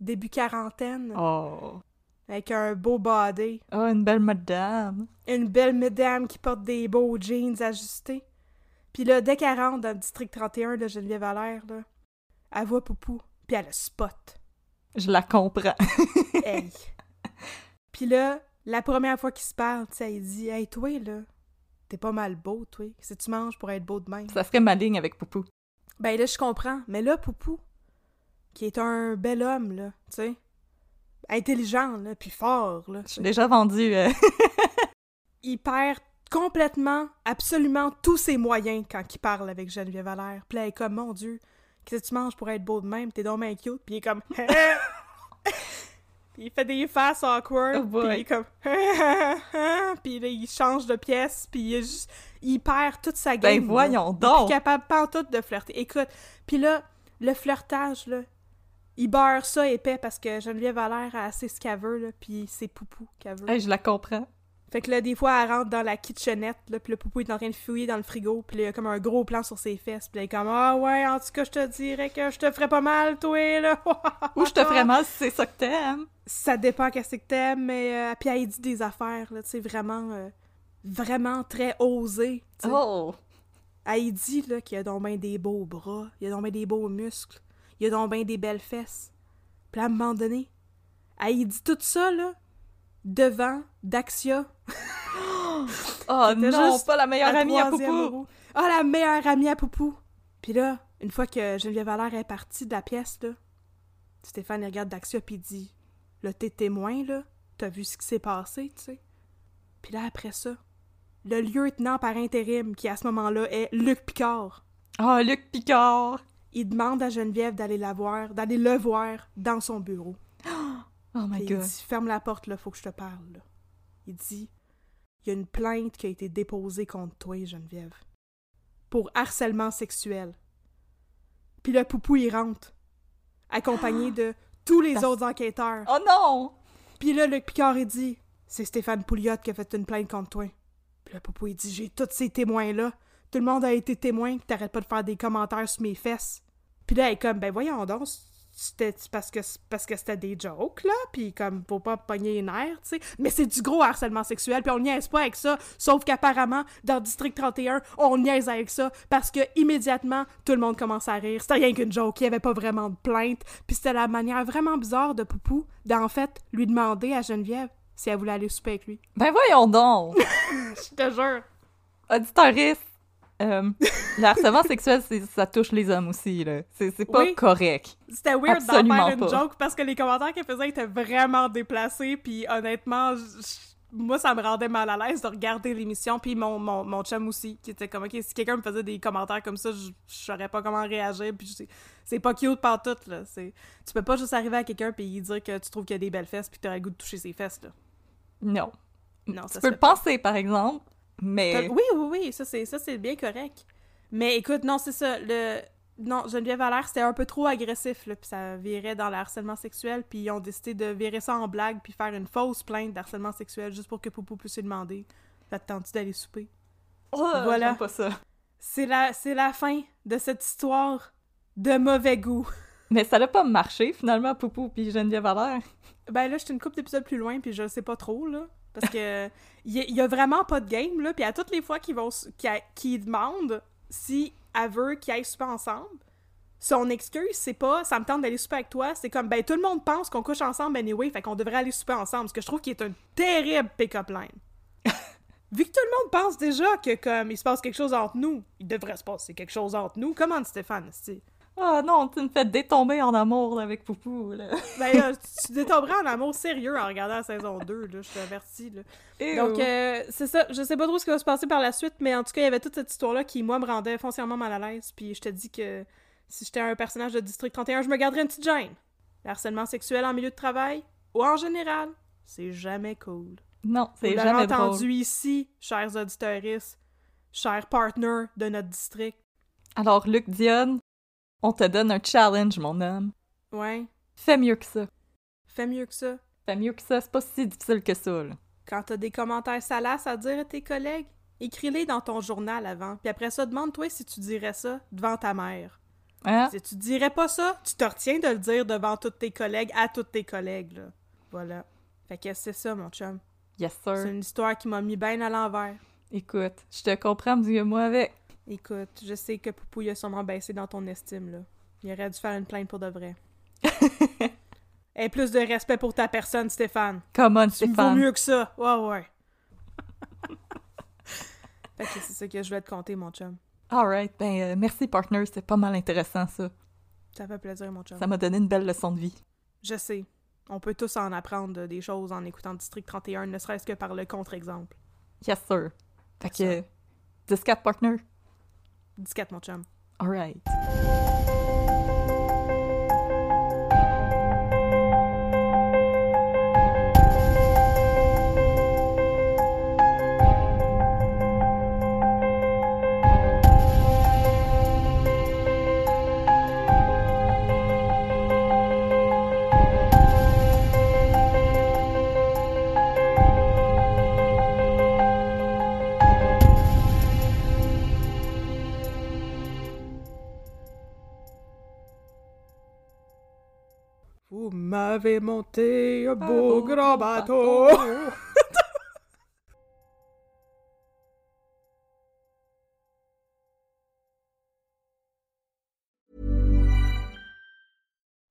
B: début quarantaine,
A: Oh.
B: avec un beau body.
A: Oh, une belle madame.
B: Une belle madame qui porte des beaux jeans ajustés. Puis là, dès qu'elle rentre dans le district 31 de Geneviève Valère, là, elle voit Poupou, puis elle le spot.
A: Je la comprends.
B: Hey! Puis là, la première fois qu'ils se parlent, tu sais, elle dit Hey, toi, là, t'es pas mal beau, toi. Que tu manges pour être beau de même?
A: Ça serait ma ligne avec Poupou.
B: Ben là, je comprends. Mais là, Poupou, qui est un bel homme, là, tu sais, intelligent, là, puis fort, là,
A: Je suis déjà vendue. euh,
B: il perd complètement, absolument tous ses moyens quand il parle avec Geneviève Valère. Puis là, elle est comme, mon Dieu, qu'est-ce que tu manges pour être beau de même? T'es donc bien cute. Puis il est comme, puis il fait des faces awkward.
A: Oh
B: puis il est comme, puis là, il change de pièce. Puis il est juste, il perd toute sa game.
A: Ben voyons
B: là. Il est
A: donc.
B: capable pas en tout de flirter. Écoute, puis là, le flirtage, là, il beurre ça épais parce que Geneviève Valère a assez ce qu'elle veut, là, puis c'est Poupou qu'elle veut.
A: hey, je la comprends.
B: Fait que là, des fois, elle rentre dans la kitchenette, là, puis le poupou est en train de fouiller dans le frigo, puis là, il y a comme un gros plan sur ses fesses, puis là, elle est comme « Ah ouais, en tout cas, je te dirais que je te ferais pas mal, toi, là! »
A: Ou je te ferais mal si c'est ça que t'aimes.
B: Ça dépend qu'est-ce que t'aimes, mais... euh, puis elle dit des affaires, là, tu sais, vraiment... euh, vraiment très sais.
A: Oh!
B: Elle dit, là, qu'il y a donc ben des beaux bras, il a donc ben des beaux muscles, il a donc ben des belles fesses. Puis à un moment donné, elle dit tout ça, là, devant Daxia,
A: Oh non, pas la meilleure amie à Poupou!
B: Ah, la meilleure amie à Poupou! Puis là, une fois que Geneviève Valère est partie de la pièce, là, Stéphane il regarde Daxia puis il dit Là, t'es témoin, là, t'as vu ce qui s'est passé, tu sais. Puis là, après ça, le lieutenant par intérim, qui à ce moment-là est Luc Picard,
A: Oh, Luc Picard!
B: il demande à Geneviève d'aller la voir, d'aller le voir dans son bureau.
A: Oh my
B: Puis il
A: god.
B: dit Ferme la porte, là, faut que je te parle. là. Il dit Il y a une plainte qui a été déposée contre toi, Geneviève. Pour harcèlement sexuel. Puis le poupou, il rentre. Accompagné de tous les
A: Parce-
B: autres enquêteurs.
A: Oh non!
B: Puis là, Luc Picard, il dit C'est Stéphane Pouliot qui a fait une plainte contre toi. Puis le il dit J'ai tous ces témoins-là. Tout le monde a été témoin t'arrêtes pas de faire des commentaires sur mes fesses. Puis là, elle est comme Ben voyons donc, c'était parce que parce que c'était des jokes, là? Puis comme, faut pas pogner les nerfs, tu sais. Mais c'est du gros harcèlement sexuel, puis on niaise pas avec ça. Sauf qu'apparemment, dans District 31, on niaise avec ça parce que immédiatement, tout le monde commence à rire. C'était rien qu'une joke, il y avait pas vraiment de plainte. Puis c'était la manière vraiment bizarre de Poupou d'en fait lui demander à Geneviève si elle voulait aller souper avec lui.
A: Ben voyons donc!
B: Je te jure.
A: Auditoriste, euh, le harcèlement sexuel, ça touche les hommes aussi, là. C'est pas
B: Oui.
A: correct.
B: C'était weird d'en faire une
A: pas.
B: joke parce que les commentaires qu'elle faisait étaient vraiment déplacés. Puis honnêtement, j- j- moi, ça me rendait mal à l'aise de regarder l'émission. Puis mon, mon, mon chum aussi, qui était comme, OK, si quelqu'un me faisait des commentaires comme ça, je je saurais pas comment réagir. Puis c'est- pas cute par tout, là. Tu peux pas juste arriver à quelqu'un puis lui dire que tu trouves qu'il a des belles fesses puis que t'aurais le goût de toucher ses fesses, là.
A: Non.
B: Non, ça
A: Tu peux le
B: pas.
A: penser, par exemple, mais...
B: Oui, oui, oui, ça c'est ça c'est bien correct. Mais écoute, non, c'est ça, le non, Geneviève Valère, c'était un peu trop agressif là, puis ça virait dans le harcèlement sexuel, puis ils ont décidé de virer ça en blague puis faire une fausse plainte d'harcèlement sexuel juste pour que Poupou puisse lui demander "Ça te tente d'aller souper
A: Oh,
B: Voilà.
A: pas ça.
B: C'est la c'est la fin de cette histoire de mauvais goût.
A: Mais ça n'a pas marché, finalement, Poupou puis Geneviève Valère.
B: Ben là, j'étais une couple d'épisodes plus loin, puis je sais pas trop, là. Parce que il y, a- y a vraiment pas de game, là. Puis à toutes les fois qu'ils vont qu'ils demandent si elle veut qu'ils aillent souper ensemble, son excuse, c'est pas « ça me tente d'aller souper avec toi », c'est comme « ben tout le monde pense qu'on couche ensemble anyway, fait qu'on devrait aller souper ensemble », ce que je trouve qui est un terrible pick-up line. Vu que tout le monde pense déjà que comme il se passe quelque chose entre nous, il devrait se passer quelque chose entre nous, comment Stéphane, c'est
A: Oh non, tu me fais détomber en amour là, avec Poupou, là.
B: Ben là, tu tu détomberais en amour sérieux en regardant la saison 2, là, je t'avertis, là. Donc, euh, c'est ça. Je sais pas trop ce qui va se passer par la suite, mais en tout cas, il y avait toute cette histoire-là qui, moi, me rendait foncièrement mal à l'aise. Puis je te dis que si j'étais un personnage de District 31, je me garderais une petite gêne. Le harcèlement sexuel en milieu de travail, ou en général, c'est jamais cool.
A: Non, c'est jamais
B: entendu
A: drôle.
B: ici, chers auditeurs, chers partners de notre district.
A: Alors, Luc Dionne, on te donne un challenge, mon homme.
B: Ouais,
A: Fais mieux que ça.
B: fais mieux que ça.
A: Fais mieux que ça, c'est pas si difficile que ça, là.
B: Quand t'as des commentaires salaces à dire à tes collègues, écris-les dans ton journal avant. Puis après ça, demande-toi si tu dirais ça devant ta mère.
A: Hein?
B: Si tu dirais pas ça, tu te retiens de le dire devant tous tes collègues, à tous tes collègues, là. Voilà. Fait que c'est ça, mon chum.
A: Yes,
B: C'est
A: sir.
B: une histoire qui m'a mis bien à l'envers.
A: Écoute, je te comprends, dis-moi avec.
B: Écoute, je sais que Poupou il a sûrement baissé dans ton estime, là. Il aurait dû faire une plainte pour de vrai. Et plus de respect pour ta personne, Stéphane. Vaux
A: Stéphane.
B: mieux que ça. Ouais, ouais. fait que c'est ça que je voulais te conter, mon chum.
A: Alright, ben euh, merci, partner. C'était pas mal intéressant, ça.
B: Ça fait plaisir, mon chum.
A: Ça m'a donné une belle leçon de vie.
B: Je sais. On peut tous en apprendre des choses en écoutant District 31, ne serait-ce que par le contre-exemple.
A: Yes, sir. Fait que... 10-4, partner.
B: 14, mon chum.
A: Alright.
B: Vous m'avez monté un
A: beau
B: beau grand bateau.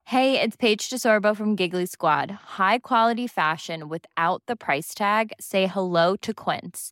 E: Hey, it's Paige DeSorbo from Giggly Squad. High quality fashion without the price tag. Say hello to Quince.